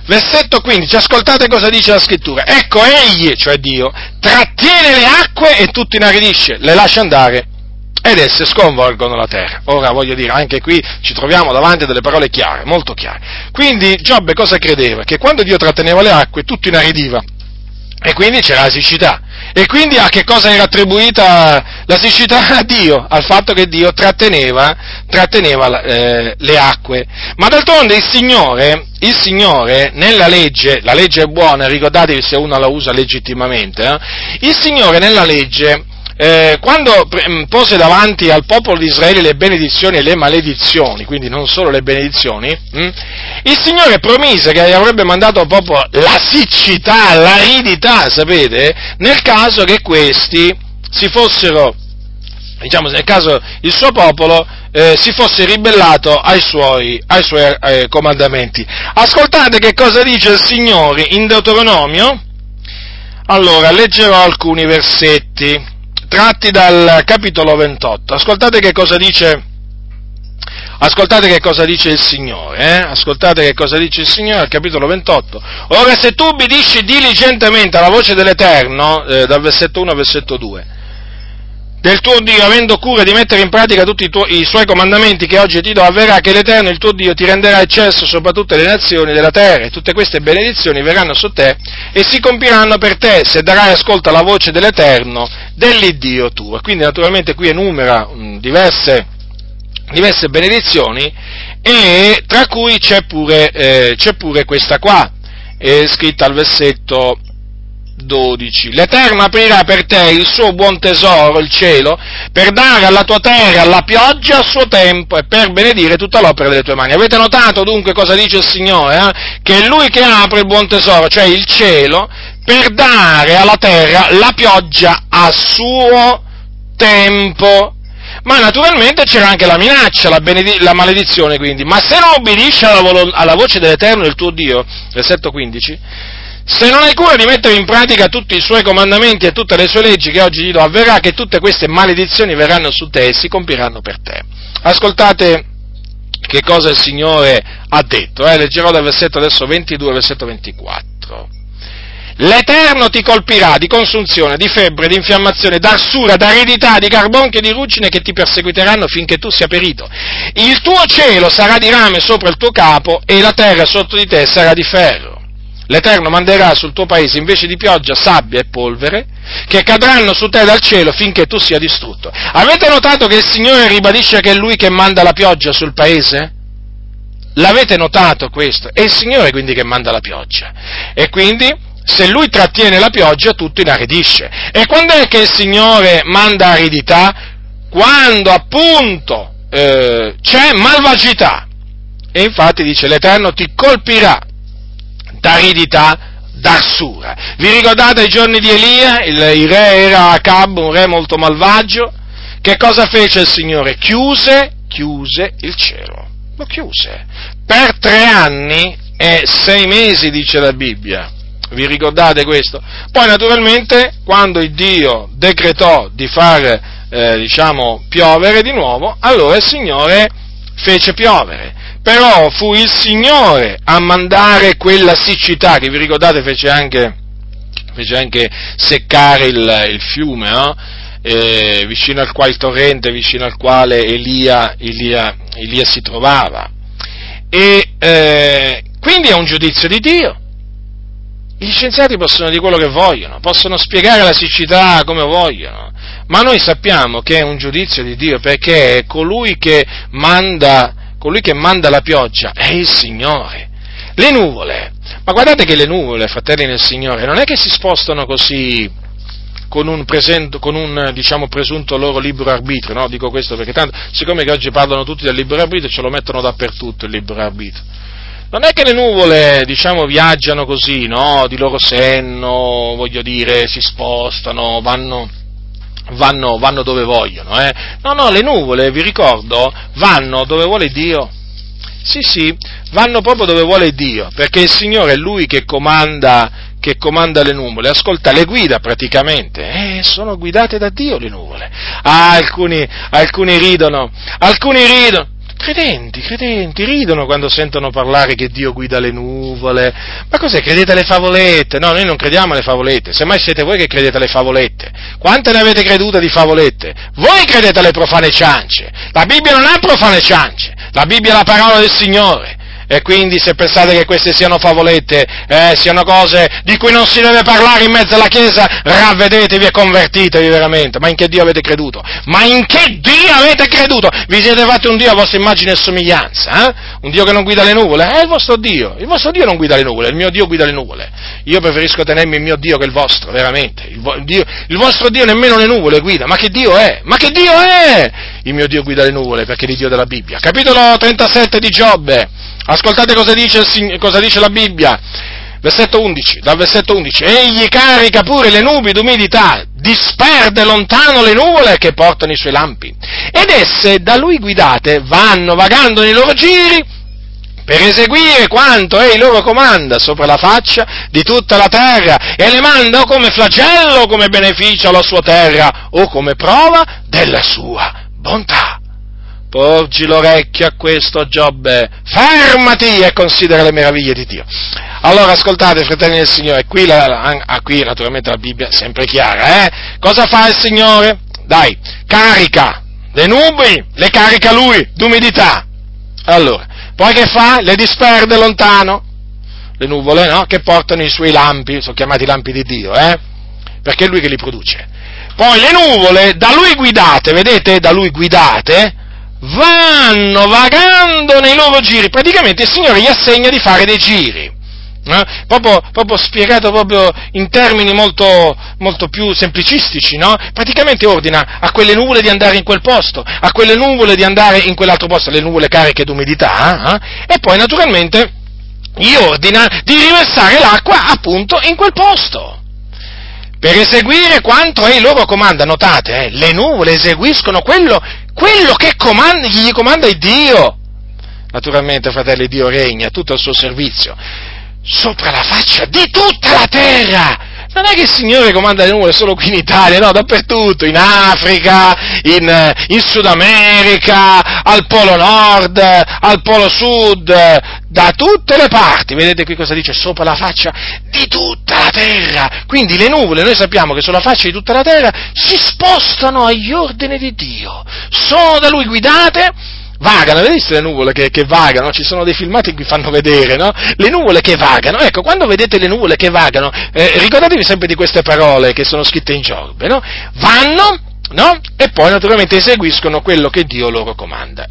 versetto 15, ascoltate cosa dice la scrittura, ecco egli, cioè Dio, trattiene le acque e tutto inaridisce, le lascia andare ed esse sconvolgono la terra. Ora voglio dire, anche qui ci troviamo davanti a delle parole chiare, molto chiare. Quindi Giobbe cosa credeva? Che quando Dio tratteneva le acque tutto inaridiva e quindi c'era la siccità. E quindi a che cosa era attribuita la siccità? A Dio, al fatto che Dio tratteneva, tratteneva eh, le acque. Ma d'altronde il Signore, il Signore, nella legge, la legge è buona, ricordatevi se uno la usa legittimamente, eh? il Signore nella legge eh, quando mm, pose davanti al popolo di Israele le benedizioni e le maledizioni, quindi non solo le benedizioni, mh, mm, il Signore promise che avrebbe mandato proprio la siccità, l'aridità, sapete, nel caso che questi si fossero, diciamo, nel caso il suo popolo eh, si fosse ribellato ai suoi, ai suoi eh, comandamenti. Ascoltate che cosa dice il Signore in Deuteronomio. Allora, leggerò alcuni versetti tratti dal capitolo 28. Ascoltate che cosa dice, ascoltate che cosa dice il Signore, eh? ascoltate che cosa dice il Signore al capitolo 28. Ora se tu obbedisci diligentemente alla voce dell'Eterno, eh, dal versetto 1 al versetto 2, del tuo Dio, avendo cura di mettere in pratica tutti i, tuoi, i, suoi comandamenti che oggi ti do, avverrà che l'Eterno, il tuo Dio, ti renderà eccesso sopra tutte le nazioni della terra, e tutte queste benedizioni verranno su te e si compiranno per te, se darai ascolto alla voce dell'Eterno, dell'Iddio tuo. Quindi naturalmente qui enumera mh, diverse, diverse benedizioni, e tra cui c'è pure, eh, c'è pure questa qua, è scritta al versetto 12. L'Eterno aprirà per te il suo buon tesoro, il cielo, per dare alla tua terra la pioggia a suo tempo e per benedire tutta l'opera delle tue mani. Avete notato dunque cosa dice il Signore? Eh? Che è Lui che apre il buon tesoro, cioè il cielo, per dare alla terra la pioggia a suo tempo. Ma naturalmente c'era anche la minaccia, la, benedi- la maledizione quindi. Ma se non obbedisci alla, vo- alla voce dell'Eterno, il tuo Dio, versetto 15, se non hai cura di mettere in pratica tutti i suoi comandamenti e tutte le sue leggi che oggi ti do, avverrà che tutte queste maledizioni verranno su te e si compiranno per te. Ascoltate che cosa il Signore ha detto, eh? leggerò dal versetto adesso 22 al versetto 24. L'Eterno ti colpirà di consunzione, di febbre, di infiammazione, d'arsura, d'aridità, di carbonche e di ruggine che ti perseguiteranno finché tu sia perito. Il tuo cielo sarà di rame sopra il tuo capo e la terra sotto di te sarà di ferro. L'Eterno manderà sul tuo paese invece di pioggia sabbia e polvere che cadranno su te dal cielo finché tu sia distrutto. Avete notato che il Signore ribadisce che è Lui che manda la pioggia sul paese? L'avete notato questo? È il Signore quindi che manda la pioggia. E quindi se Lui trattiene la pioggia tutto inaridisce. E quando è che il Signore manda aridità? Quando appunto eh, c'è malvagità. E infatti dice l'Eterno ti colpirà d'aridità, d'arsura. Vi ricordate i giorni di Elia? Il, il re era Acab, un re molto malvagio. Che cosa fece il Signore? Chiuse, chiuse il cielo. Lo chiuse. Per tre anni e sei mesi, dice la Bibbia. Vi ricordate questo? Poi naturalmente quando il Dio decretò di far, eh, diciamo, piovere di nuovo, allora il Signore fece piovere però fu il Signore a mandare quella siccità che vi ricordate fece anche, fece anche seccare il, il fiume, no? eh, vicino al quale il torrente, vicino al quale Elia, Elia, Elia si trovava. E eh, quindi è un giudizio di Dio. Gli scienziati possono dire quello che vogliono, possono spiegare la siccità come vogliono, ma noi sappiamo che è un giudizio di Dio perché è colui che manda colui che manda la pioggia è il Signore. Le nuvole, ma guardate che le nuvole, fratelli nel Signore, non è che si spostano così con un, presento, con un diciamo, presunto loro libero arbitrio, no? Dico questo perché tanto, siccome che oggi parlano tutti del libero arbitrio, ce lo mettono dappertutto il libero arbitrio. non è che le nuvole, diciamo, viaggiano così, no? Di loro senno, voglio dire, si spostano, vanno, vanno, vanno dove vogliono, eh? No, no, le nuvole, vi ricordo, vanno dove vuole Dio. Sì, sì, vanno proprio dove vuole Dio, perché il Signore è Lui che comanda, che comanda le nuvole, ascolta, le guida praticamente, eh, sono guidate da Dio le nuvole. Ah, alcuni, alcuni ridono, alcuni ridono, Credenti, credenti, ridono quando sentono parlare che Dio guida le nuvole. Ma cos'è? Credete alle favolette? No, noi non crediamo alle favolette, semmai siete voi che credete alle favolette. Quante ne avete credute di favolette? Voi credete alle profane ciance. La Bibbia non ha profane ciance, la Bibbia è la parola del Signore. E quindi se pensate che queste siano favolette, eh, siano cose di cui non si deve parlare in mezzo alla Chiesa, ravvedetevi e convertitevi veramente. Ma in che Dio avete creduto? Ma in che Dio avete creduto? Vi siete fatti un Dio a vostra immagine e somiglianza, eh? Un Dio che non guida le nuvole? È il vostro Dio. Il vostro Dio non guida le nuvole, il mio Dio guida le nuvole. Io preferisco tenermi il mio Dio che il vostro, veramente. Il, vo- Dio, il vostro Dio nemmeno le nuvole guida. Ma che Dio è? Ma che Dio è? Il mio Dio guida le nuvole perché è il Dio della Bibbia. Capitolo 37 di Giobbe. Ascoltate cosa dice, cosa dice la Bibbia. Versetto 11, dal versetto 11, egli carica pure le nubi d'umidità, disperde lontano le nuvole che portano i suoi lampi, ed esse da lui guidate vanno vagando nei loro giri per eseguire quanto egli loro comanda sopra la faccia di tutta la terra e le manda o come flagello o come beneficio alla sua terra o come prova della sua bontà. Porgi l'orecchio a questo, Giobbe, fermati e considera le meraviglie di Dio. Allora, ascoltate, fratelli del Signore, qui, la, ah, qui naturalmente la Bibbia è sempre chiara, eh? Cosa fa il Signore? Dai, carica le nubi, le carica Lui d'umidità. Allora, poi che fa? Le disperde lontano, le nuvole, no? Che portano i suoi lampi, sono chiamati lampi di Dio, eh? Perché è Lui che li produce. Poi le nuvole, da Lui guidate, vedete? Da Lui guidate, vanno vagando nei loro giri, praticamente il Signore gli assegna di fare dei giri. Eh? Proprio, proprio, spiegato proprio in termini molto, molto più semplicistici, no? Praticamente ordina a quelle nuvole di andare in quel posto, a quelle nuvole di andare in quell'altro posto, le nuvole cariche d'umidità, eh? e poi naturalmente gli ordina di riversare l'acqua appunto in quel posto per eseguire quanto ei loro comanda. Notate, eh, le nuvole eseguiscono quello, quello che comanda, gli comanda il Dio. Naturalmente, fratelli, Dio regna tutto al suo servizio, sopra la faccia di tutta la terra. Non è che il Signore comanda le nuvole solo qui in Italia, no, dappertutto, in Africa, in, in Sud America, al Polo Nord, al Polo Sud, da tutte le parti, vedete qui cosa dice, sopra la faccia di tutta la terra. Quindi le nuvole, noi sappiamo che sulla faccia di tutta la terra si spostano agli ordini di Dio, sono da lui guidate, vagano, vedete le nuvole che, che, vagano? Ci sono dei filmati in cui fanno vedere, no? Le nuvole che vagano, ecco, quando vedete le nuvole che vagano, eh, ricordatevi sempre di queste parole che sono scritte in Giobbe, no? Vanno, no? E poi naturalmente eseguiscono quello che Dio loro comanda.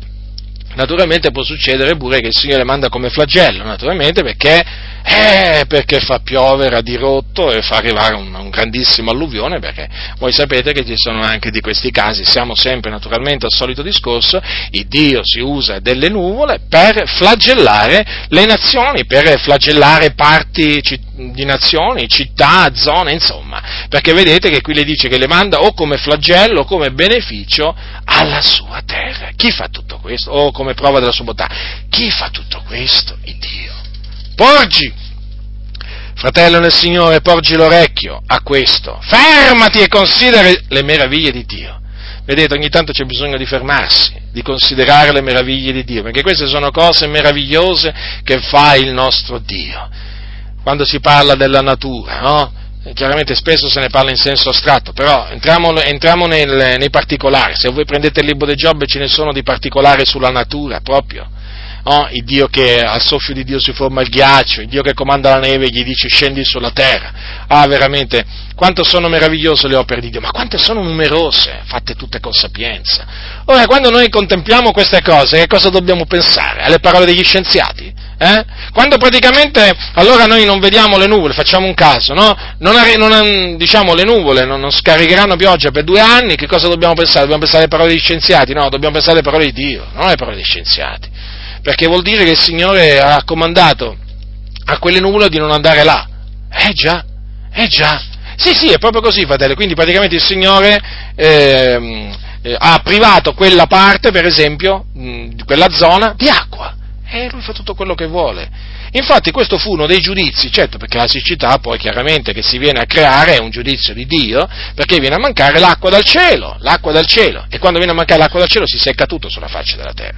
Naturalmente può succedere pure che il Signore manda come flagello, naturalmente perché, eh, perché fa piovere a dirotto e fa arrivare un, un, grandissimo alluvione, perché voi sapete che ci sono anche di questi casi, siamo sempre naturalmente al solito discorso, il Dio si usa delle nuvole per flagellare le nazioni, per flagellare parti di nazioni, città, zone, insomma, perché vedete che qui le dice che le manda o come flagello o come beneficio alla sua terra. Chi fa tutto questo? O come prova della sua bontà. Chi fa tutto questo? Il Dio. Porgi, fratello nel Signore, porgi l'orecchio a questo. Fermati e considera le meraviglie di Dio. Vedete, ogni tanto c'è bisogno di fermarsi, di considerare le meraviglie di Dio, perché queste sono cose meravigliose che fa il nostro Dio. Quando si parla della natura, no? chiaramente spesso se ne parla in senso astratto, però entriamo, entriamo nel, nei particolari, se voi prendete il libro di Giobbe ce ne sono di particolari sulla natura proprio, oh, il Dio che al soffio di Dio si forma il ghiaccio, il Dio che comanda la neve e gli dice scendi sulla terra, ah veramente, quanto sono meravigliose le opere di Dio, ma quante sono numerose, fatte tutte con sapienza. Ora, quando noi contempliamo queste cose, che cosa dobbiamo pensare? Alle parole degli scienziati? Eh? Quando praticamente allora noi non vediamo le nuvole, facciamo un caso, no? Non, non, diciamo le nuvole non, non, scaricheranno pioggia per due anni, che cosa dobbiamo pensare? Dobbiamo pensare alle parole degli scienziati? No, dobbiamo pensare alle parole di Dio, non alle parole degli scienziati. Perché vuol dire che il Signore ha comandato a quelle nuvole di non andare là. Eh già, eh già. Sì, sì, è proprio così, fratello. Quindi praticamente il Signore eh, eh, ha privato quella parte, per esempio, mh, quella zona, di acqua. E lui fa tutto quello che vuole. Infatti questo fu uno dei giudizi, certo perché la siccità poi chiaramente che si viene a creare è un giudizio di Dio, perché viene a mancare l'acqua dal cielo, l'acqua dal cielo, e quando viene a mancare l'acqua dal cielo si secca tutto sulla faccia della terra.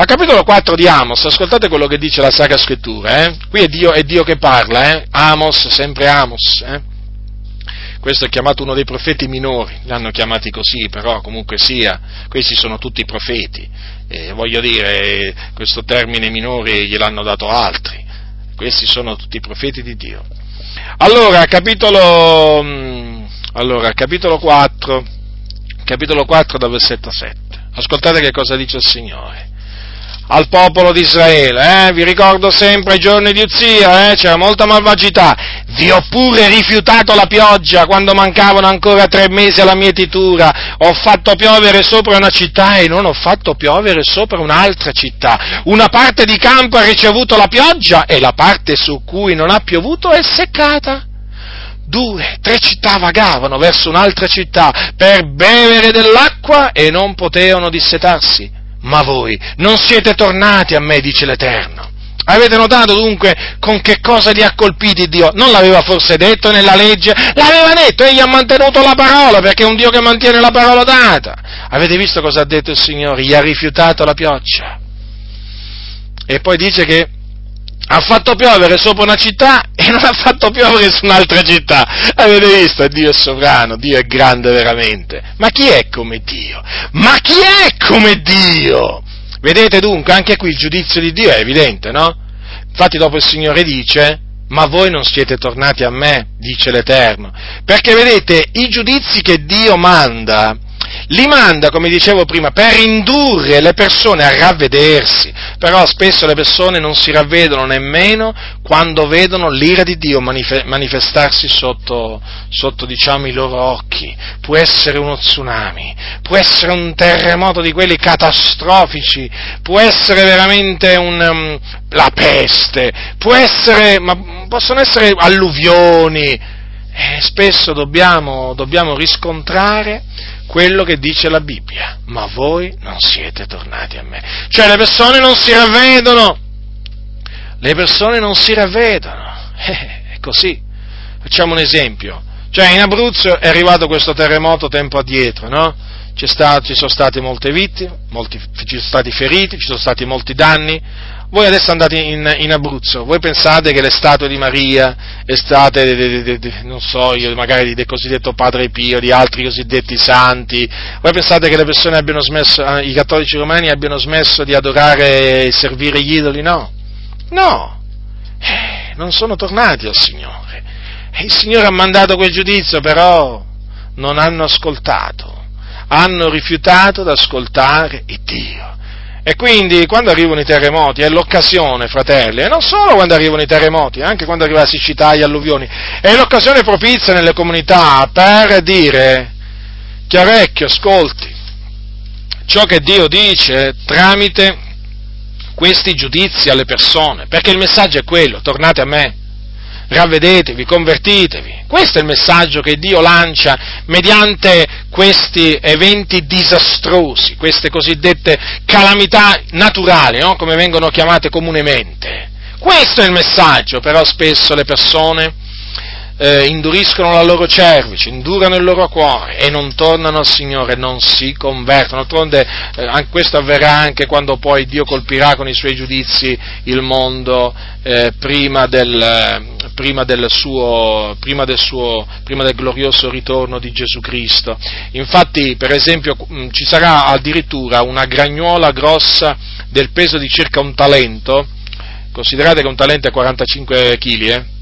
Al capitolo 4 di Amos, ascoltate quello che dice la Sacra Scrittura, eh? qui è Dio, è Dio, che parla, eh? Amos, sempre Amos, eh? questo è chiamato uno dei profeti minori, li hanno chiamati così, però comunque sia, questi sono tutti profeti, eh, voglio dire, questo termine minore gliel'hanno dato altri, questi sono tutti profeti di Dio. Allora, capitolo, mm, allora, capitolo 4, capitolo 4 dal versetto 7, ascoltate che cosa dice il Signore al popolo di Israele. Eh? Vi ricordo sempre i giorni di Uzia, eh? c'era molta malvagità. Vi ho pure rifiutato la pioggia quando mancavano ancora tre mesi alla mietitura. Ho fatto piovere sopra una città e non ho fatto piovere sopra un'altra città. Una parte di campo ha ricevuto la pioggia e la parte su cui non ha piovuto è seccata due, tre città vagavano verso un'altra città per bevere dell'acqua e non potevano dissetarsi. Ma voi non siete tornati a me, dice l'Eterno. Avete notato dunque con che cosa li ha colpiti Dio? Non l'aveva forse detto nella legge? L'aveva detto, egli ha mantenuto la parola perché è un Dio che mantiene la parola data. Avete visto cosa ha detto il Signore? Gli ha rifiutato la pioggia. E poi dice che ha fatto piovere sopra una città e non ha fatto piovere su un'altra città. Avete visto? Dio è sovrano, Dio è grande veramente. Ma chi è come Dio? Ma chi è come Dio? Vedete dunque, anche qui il giudizio di Dio è evidente, no? Infatti dopo il Signore dice, ma voi non siete tornati a me, dice l'Eterno. Perché vedete, i giudizi che Dio manda, li manda, come dicevo prima, per indurre le persone a ravvedersi, però spesso le persone non si ravvedono nemmeno quando vedono l'ira di Dio manifestarsi sotto, sotto diciamo, i loro occhi. Può essere uno tsunami, può essere un terremoto di quelli catastrofici, può essere veramente un, um, la peste, essere, ma possono essere alluvioni. E spesso dobbiamo, dobbiamo riscontrare quello che dice la Bibbia, ma voi non siete tornati a me. Cioè le persone non si ravvedono, le persone non si ravvedono, eh, è così. Facciamo un esempio, cioè in Abruzzo è arrivato questo terremoto tempo addietro, no? Stato, ci sono state molte vittime, molti, ci sono stati feriti, ci sono stati molti danni, voi adesso andate in, in, Abruzzo, voi pensate che le statue di Maria, le statue, non so io, magari del cosiddetto Padre Pio, di altri cosiddetti santi, voi pensate che le persone abbiano smesso, eh, i cattolici romani abbiano smesso di adorare e servire gli idoli? No, no, eh, non sono tornati al Signore. E il Signore ha mandato quel giudizio, però non hanno ascoltato, hanno rifiutato di ascoltare Dio. E quindi quando arrivano i terremoti è l'occasione, fratelli, e non solo quando arrivano i terremoti, anche quando arriva la siccità, gli alluvioni, è l'occasione propizia nelle comunità per dire, chiarecchio, ascolti, ciò che Dio dice tramite questi giudizi alle persone, perché il messaggio è quello, tornate a me, ravvedetevi, convertitevi. Questo è il messaggio che Dio lancia mediante questi eventi disastrosi, queste cosiddette calamità naturali, no? come vengono chiamate comunemente. Questo è il messaggio, però spesso le persone eh, induriscono la loro cervice, indurano il loro cuore e non tornano al Signore, non si convertono. D'altronde eh, questo avverrà anche quando poi Dio colpirà con i suoi giudizi il mondo eh, prima, del, prima, del suo, prima, del suo, prima del glorioso ritorno di Gesù Cristo. Infatti, per esempio, mm, ci sarà addirittura una gragnuola grossa del peso di circa un talento, considerate che un talento è 45 kg, eh?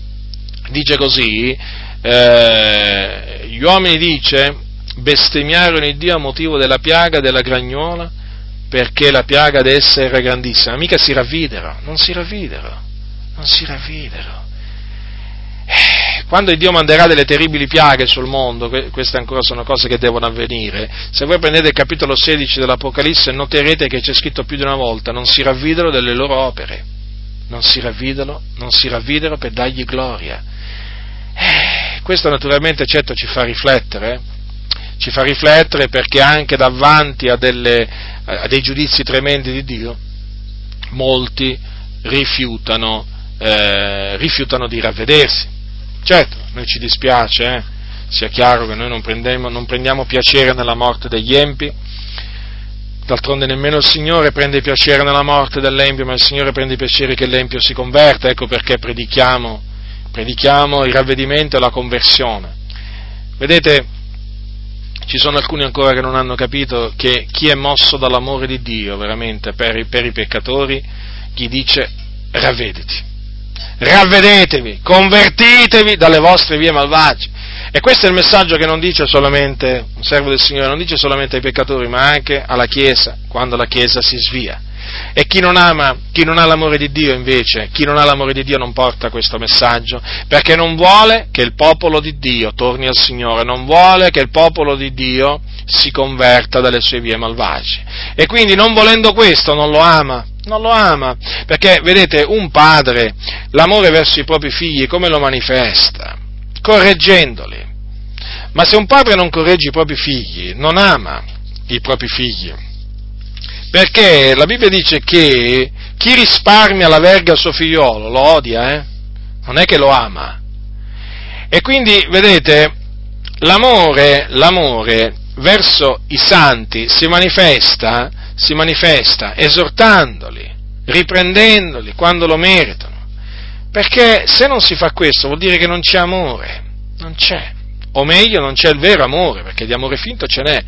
Dice così, eh, gli uomini dice bestemmiarono il Dio a motivo della piaga della gragnola perché la piaga essa era grandissima, mica si ravvidero, non si ravvidero, non si ravvidero. Eh, quando Dio manderà delle terribili piaghe sul mondo, queste ancora sono cose che devono avvenire, se voi prendete il capitolo 16 dell'Apocalisse noterete che c'è scritto più di una volta, non si ravvidero delle loro opere, non si ravvidero, non si ravvidero per dargli gloria. Eh, questo naturalmente certo ci fa riflettere, eh? ci fa riflettere perché anche davanti a, delle, a dei giudizi tremendi di Dio, molti rifiutano, eh, rifiutano di ravvedersi. Certo, noi ci dispiace, eh? sia chiaro che noi non prendiamo, non prendiamo piacere nella morte degli empi, d'altronde nemmeno il Signore prende piacere nella morte dell'empio, ma il Signore prende piacere che l'empio si converta, ecco perché predichiamo, predichiamo il ravvedimento e la conversione. Vedete, ci sono alcuni ancora che non hanno capito che chi è mosso dall'amore di Dio veramente per i, per i peccatori, gli dice ravvediti, ravvedetevi, convertitevi dalle vostre vie malvagie. E questo è il messaggio che non dice solamente un servo del Signore, non dice solamente ai peccatori, ma anche alla Chiesa, quando la Chiesa si svia. E chi non, ama, chi non ha l'amore di Dio invece, chi non ha l'amore di Dio non porta questo messaggio, perché non vuole che il popolo di Dio torni al Signore, non vuole che il popolo di Dio si converta dalle sue vie malvagie. E quindi non volendo questo non lo ama, non lo ama, perché vedete un padre l'amore verso i propri figli come lo manifesta? Correggendoli. Ma se un padre non corregge i propri figli, non ama i propri figli. Perché la Bibbia dice che chi risparmia la verga al suo figliolo lo odia, eh? Non è che lo ama. E quindi, vedete, l'amore, l'amore verso i santi si manifesta, si manifesta esortandoli, riprendendoli quando lo meritano. Perché se non si fa questo vuol dire che non c'è amore, non c'è. O meglio, non c'è il vero amore, perché di amore finto ce n'è,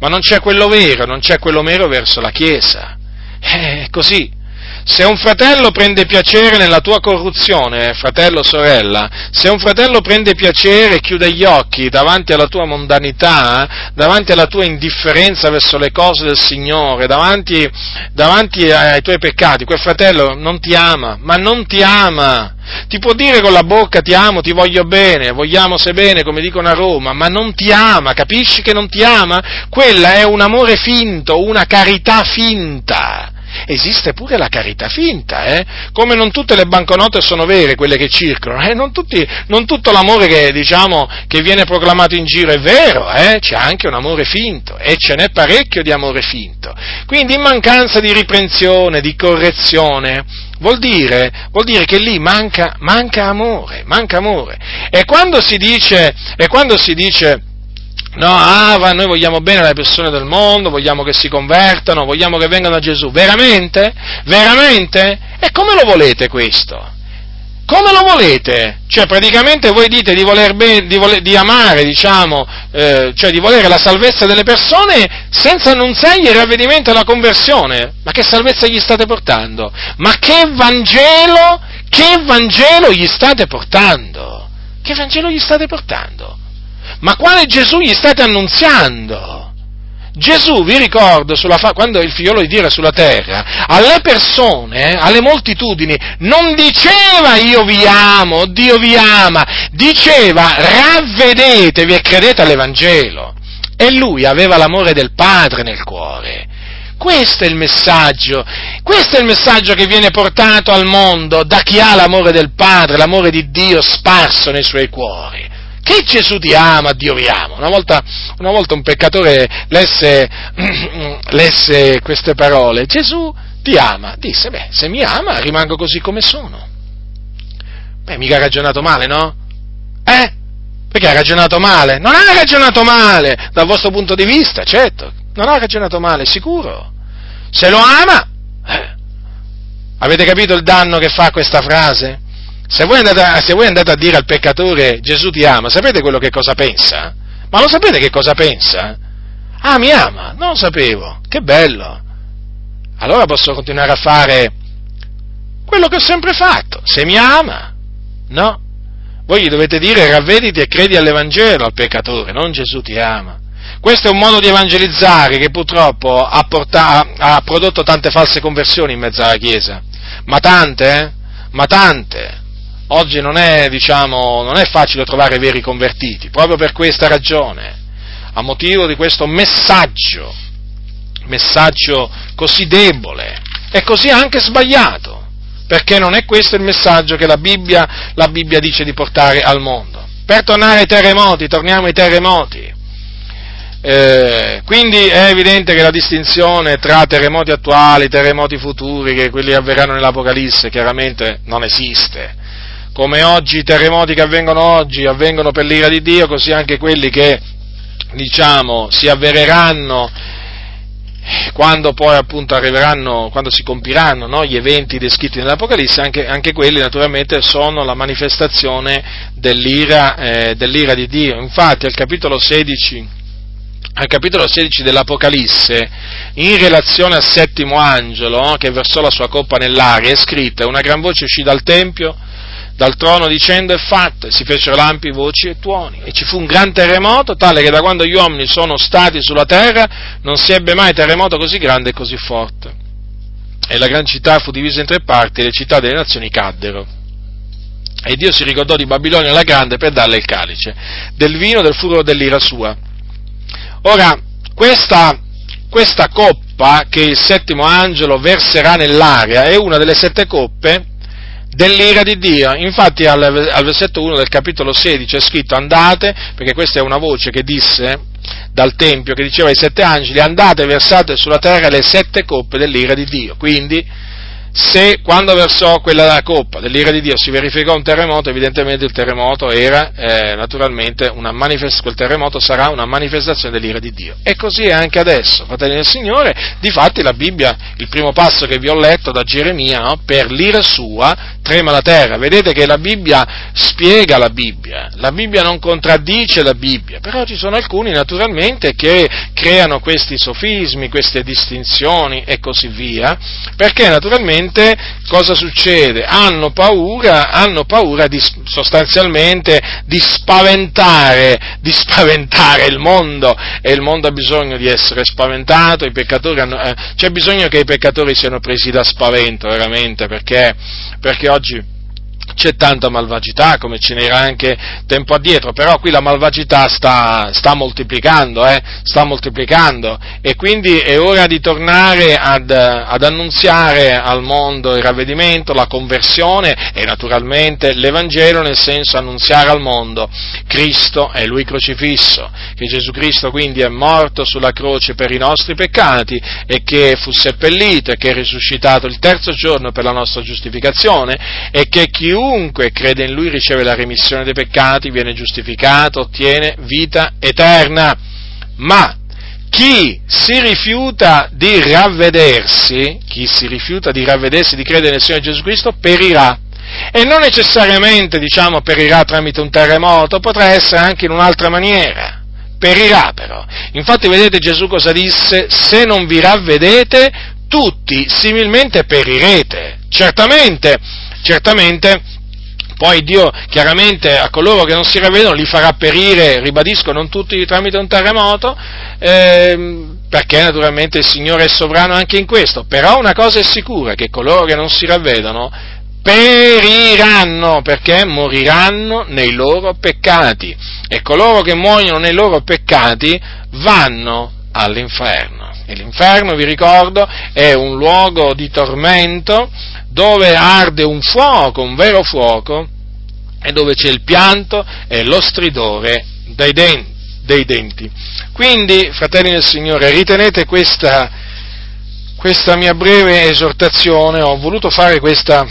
ma non c'è quello vero, non c'è quello vero verso la Chiesa. È così. Se un fratello prende piacere nella tua corruzione, fratello sorella, se un fratello prende piacere e chiude gli occhi davanti alla tua mondanità, davanti alla tua indifferenza verso le cose del Signore, davanti, davanti ai tuoi peccati, quel fratello non ti ama, ma non ti ama. Ti può dire con la bocca ti amo, ti voglio bene, vogliamo se bene, come dicono a Roma, ma non ti ama, capisci che non ti ama? Quella è un amore finto, una carità finta esiste pure la carità finta, eh? come non tutte le banconote sono vere, quelle che circolano, eh? non, tutti, non, tutto l'amore che, diciamo, che, viene proclamato in giro è vero, eh? c'è anche un amore finto e ce n'è parecchio di amore finto. Quindi in mancanza di riprensione, di correzione, vuol dire, vuol dire che lì manca, manca amore, manca amore. E quando si dice, e quando si dice No, Ava, noi vogliamo bene alle persone del mondo, vogliamo che si convertano, vogliamo che vengano a Gesù. Veramente? Veramente? E come lo volete questo? Come lo volete? Cioè, praticamente voi dite di, voler ben, di, voler, di amare, diciamo, eh, cioè di volere la salvezza delle persone senza annunziargli il ravvedimento e la conversione. Ma che salvezza gli state portando? Ma che Vangelo, che Vangelo gli state portando? Che Vangelo gli state portando? Ma quale Gesù gli state annunziando? Gesù, vi ricordo, fa- quando il figliolo di Dio era sulla terra, alle persone, alle moltitudini, non diceva io vi amo, Dio vi ama, diceva ravvedetevi e credete all'Evangelo. E lui aveva l'amore del Padre nel cuore. Questo è il messaggio, questo è il messaggio che viene portato al mondo da chi ha l'amore del Padre, l'amore di Dio sparso nei suoi cuori che Gesù ti ama, Dio vi ama. Una volta, una volta un peccatore lesse, lesse, queste parole, Gesù ti ama, disse, beh, se mi ama rimango così come sono. Beh, mica ha ragionato male, no? Eh? Perché ha ragionato male? Non ha ragionato male, dal vostro punto di vista, certo, non ha ragionato male, sicuro. Se lo ama, eh, avete capito il danno che fa questa frase? Se voi, andate, se voi andate a dire al peccatore Gesù ti ama, sapete quello che cosa pensa? Ma lo sapete che cosa pensa? Ah, mi ama? Non lo sapevo. Che bello. Allora posso continuare a fare quello che ho sempre fatto. Se mi ama, no. Voi gli dovete dire ravvediti e credi all'Evangelo al peccatore, non Gesù ti ama. Questo è un modo di evangelizzare che purtroppo ha, portato, ha prodotto tante false conversioni in mezzo alla Chiesa. Ma tante, eh? Ma tante oggi non è, diciamo, non è facile trovare veri convertiti, proprio per questa ragione, a motivo di questo messaggio, messaggio così debole e così anche sbagliato, perché non è questo il messaggio che la Bibbia, la Bibbia dice di portare al mondo. Per tornare ai terremoti, torniamo ai terremoti. Eh, quindi è evidente che la distinzione tra terremoti attuali, terremoti futuri, che quelli avverranno nell'Apocalisse, chiaramente non esiste. Come oggi i terremoti che avvengono oggi avvengono per l'ira di Dio, così anche quelli che, diciamo, si avvereranno quando poi appunto arriveranno, quando si compiranno no, gli eventi descritti nell'Apocalisse, anche, anche, quelli naturalmente sono la manifestazione dell'ira, eh, dell'ira di Dio. Infatti al capitolo 16 al capitolo 16 dell'Apocalisse, in relazione al settimo angelo che versò la sua coppa nell'aria, è scritta, una gran voce uscì dal Tempio, dal trono dicendo è fatto, e si fecero lampi, voci e tuoni, e ci fu un gran terremoto, tale che da quando gli uomini sono stati sulla terra non si ebbe mai terremoto così grande e così forte. E la gran città fu divisa in tre parti e le città delle nazioni caddero. E Dio si ricordò di Babilonia la grande per darle il calice, del vino del furore dell'ira sua Ora, questa, questa coppa che il settimo angelo verserà nell'aria è una delle sette coppe dell'ira di Dio. Infatti al, al, versetto 1 del capitolo 16 è scritto andate, perché questa è una voce che disse dal Tempio, che diceva ai sette angeli, andate versate sulla terra le sette coppe dell'ira di Dio. Quindi se quando versò quella coppa dell'ira di Dio si verificò un terremoto, evidentemente il terremoto era eh, naturalmente una manifestazione, quel terremoto sarà una manifestazione dell'ira di Dio. E così è anche adesso, fratelli del Signore, difatti la Bibbia, il primo passo che vi ho letto da Geremia, no? per l'ira sua trema la terra. Vedete che la Bibbia spiega la Bibbia, la Bibbia non contraddice la Bibbia, però ci sono alcuni naturalmente che creano questi sofismi, queste distinzioni e così via, perché naturalmente gente cosa succede? Hanno paura, hanno paura di, sostanzialmente di spaventare, di spaventare il mondo e il mondo ha bisogno di essere spaventato, hanno, eh, c'è bisogno che i peccatori siano presi da spavento veramente perché, perché oggi c'è tanta malvagità come ce n'era anche tempo addietro, però qui la malvagità sta, sta moltiplicando, eh, sta moltiplicando. E quindi è ora di tornare ad, ad, annunziare al mondo il ravvedimento, la conversione e naturalmente l'Evangelo nel senso annunziare al mondo Cristo è Lui crocifisso, che Gesù Cristo quindi è morto sulla croce per i nostri peccati e che fu seppellito e che è risuscitato il terzo giorno per la nostra giustificazione e che chiunque chiunque crede in lui riceve la remissione dei peccati, viene giustificato, ottiene vita eterna. Ma chi si rifiuta di ravvedersi, chi si rifiuta di ravvedersi, di credere nel Signore Gesù Cristo, perirà. E non necessariamente, diciamo, perirà tramite un terremoto, potrà essere anche in un'altra maniera. Perirà però. Infatti vedete Gesù cosa disse? Se non vi ravvedete, tutti similmente perirete. Certamente, certamente poi Dio chiaramente a coloro che non si ravvedono li farà perire, ribadisco, non tutti tramite un terremoto, ehm, perché naturalmente il Signore è sovrano anche in questo. Però una cosa è sicura, che coloro che non si ravvedono periranno perché moriranno nei loro peccati e coloro che muoiono nei loro peccati vanno all'inferno. E l'inferno, vi ricordo, è un luogo di tormento dove arde un fuoco, un vero fuoco, e dove c'è il pianto e lo stridore dei denti. Dei denti. Quindi, fratelli del Signore, ritenete questa, questa mia breve esortazione, ho voluto fare questa,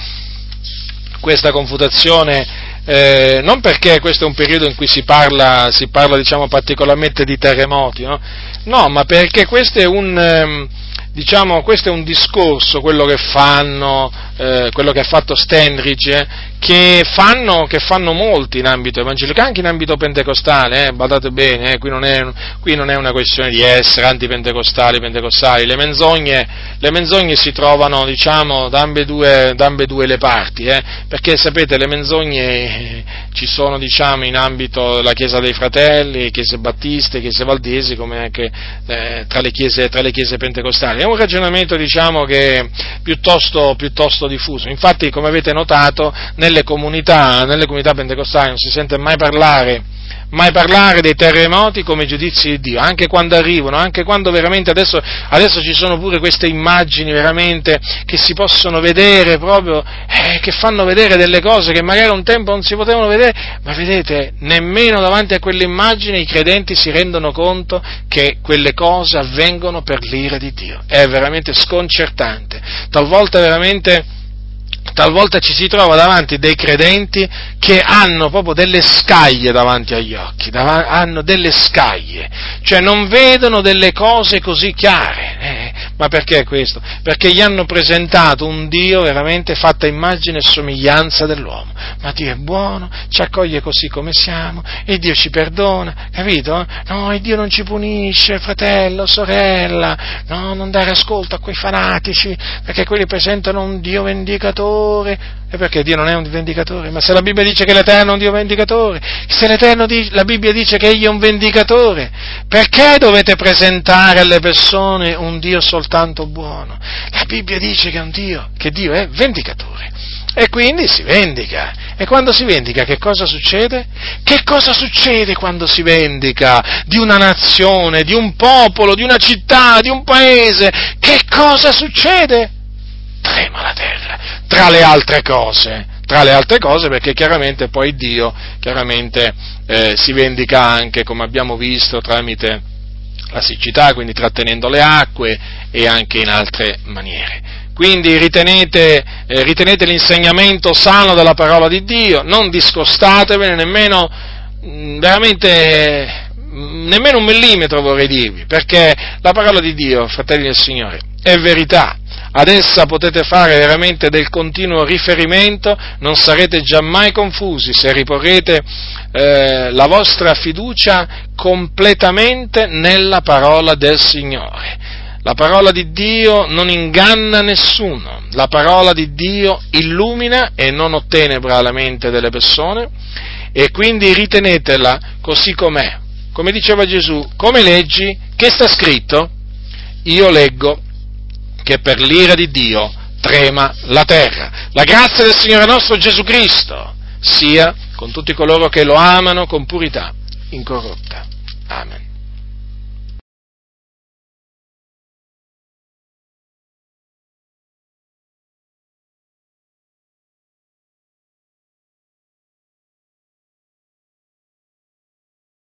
questa confutazione eh, non perché questo è un periodo in cui si parla, si parla diciamo, particolarmente di terremoti, no? no? ma perché questo è un, ehm, diciamo, questo è un discorso, quello che fanno, eh, quello che ha fatto Stenridge, che fanno, che fanno, molti in ambito evangelico, anche in ambito pentecostale, eh, badate bene, eh, qui, non è, qui, non è, una questione di essere antipentecostali, pentecostali, le menzogne, le menzogne si trovano diciamo, da ambedue, da ambedue le parti, eh, perché sapete le menzogne eh, ci sono diciamo, in ambito della Chiesa dei Fratelli, Chiese Battiste, Chiese Valdesi, come anche eh, tra le, chiese, tra, le chiese, pentecostali. È un ragionamento diciamo, che piuttosto, piuttosto diffuso. Infatti, come avete notato, nelle comunità, nelle comunità pentecostali non si sente mai parlare mai parlare dei terremoti come giudizi di Dio, anche quando arrivano, anche quando veramente adesso, adesso ci sono pure queste immagini veramente che si possono vedere proprio, eh, che fanno vedere delle cose che magari un tempo non si potevano vedere, ma vedete, nemmeno davanti a quelle immagini i credenti si rendono conto che quelle cose avvengono per l'ira di Dio. È veramente sconcertante, talvolta veramente talvolta ci si trova davanti dei credenti che hanno proprio delle scaglie davanti agli occhi, dav- hanno delle scaglie, cioè non vedono delle cose così chiare. Eh, ma perché questo? Perché gli hanno presentato un Dio veramente fatto a immagine e somiglianza dell'uomo. Ma Dio è buono, ci accoglie così come siamo, e Dio ci perdona, capito? No, e Dio non ci punisce, fratello, sorella, no, non dare ascolto a quei fanatici, perché quelli presentano un Dio vendicatore, e perché Dio non è un vendicatore? Ma se la Bibbia dice che l'Eterno è un Dio vendicatore, se l'Eterno dice, la Bibbia dice che Egli è un vendicatore, perché dovete presentare alle persone un Dio soltanto buono? La Bibbia dice che, Dio, che Dio è vendicatore. E quindi si vendica. E quando si vendica che cosa succede? Che cosa succede quando si vendica di una nazione, di un popolo, di una città, di un paese? Che cosa succede? Trema la terra, tra le altre cose, tra le altre cose perché chiaramente poi Dio chiaramente, eh, si vendica anche, come abbiamo visto, tramite la siccità, quindi trattenendo le acque e anche in altre maniere. Quindi ritenete, eh, ritenete l'insegnamento sano della parola di Dio, non discostatevene nemmeno, mm, veramente, mm, nemmeno un millimetro vorrei dirvi, perché la parola di Dio, fratelli del Signore, è verità, ad essa potete fare veramente del continuo riferimento, non sarete giammai confusi se riporrete eh, la vostra fiducia completamente nella parola del Signore. La parola di Dio non inganna nessuno, la parola di Dio illumina e non ottenebra la mente delle persone e quindi ritenetela così com'è. Come diceva Gesù, come leggi, che sta scritto? Io leggo che per l'ira di Dio trema la terra. La grazia del Signore nostro Gesù Cristo sia con tutti coloro che lo amano con purità incorrotta. Amen.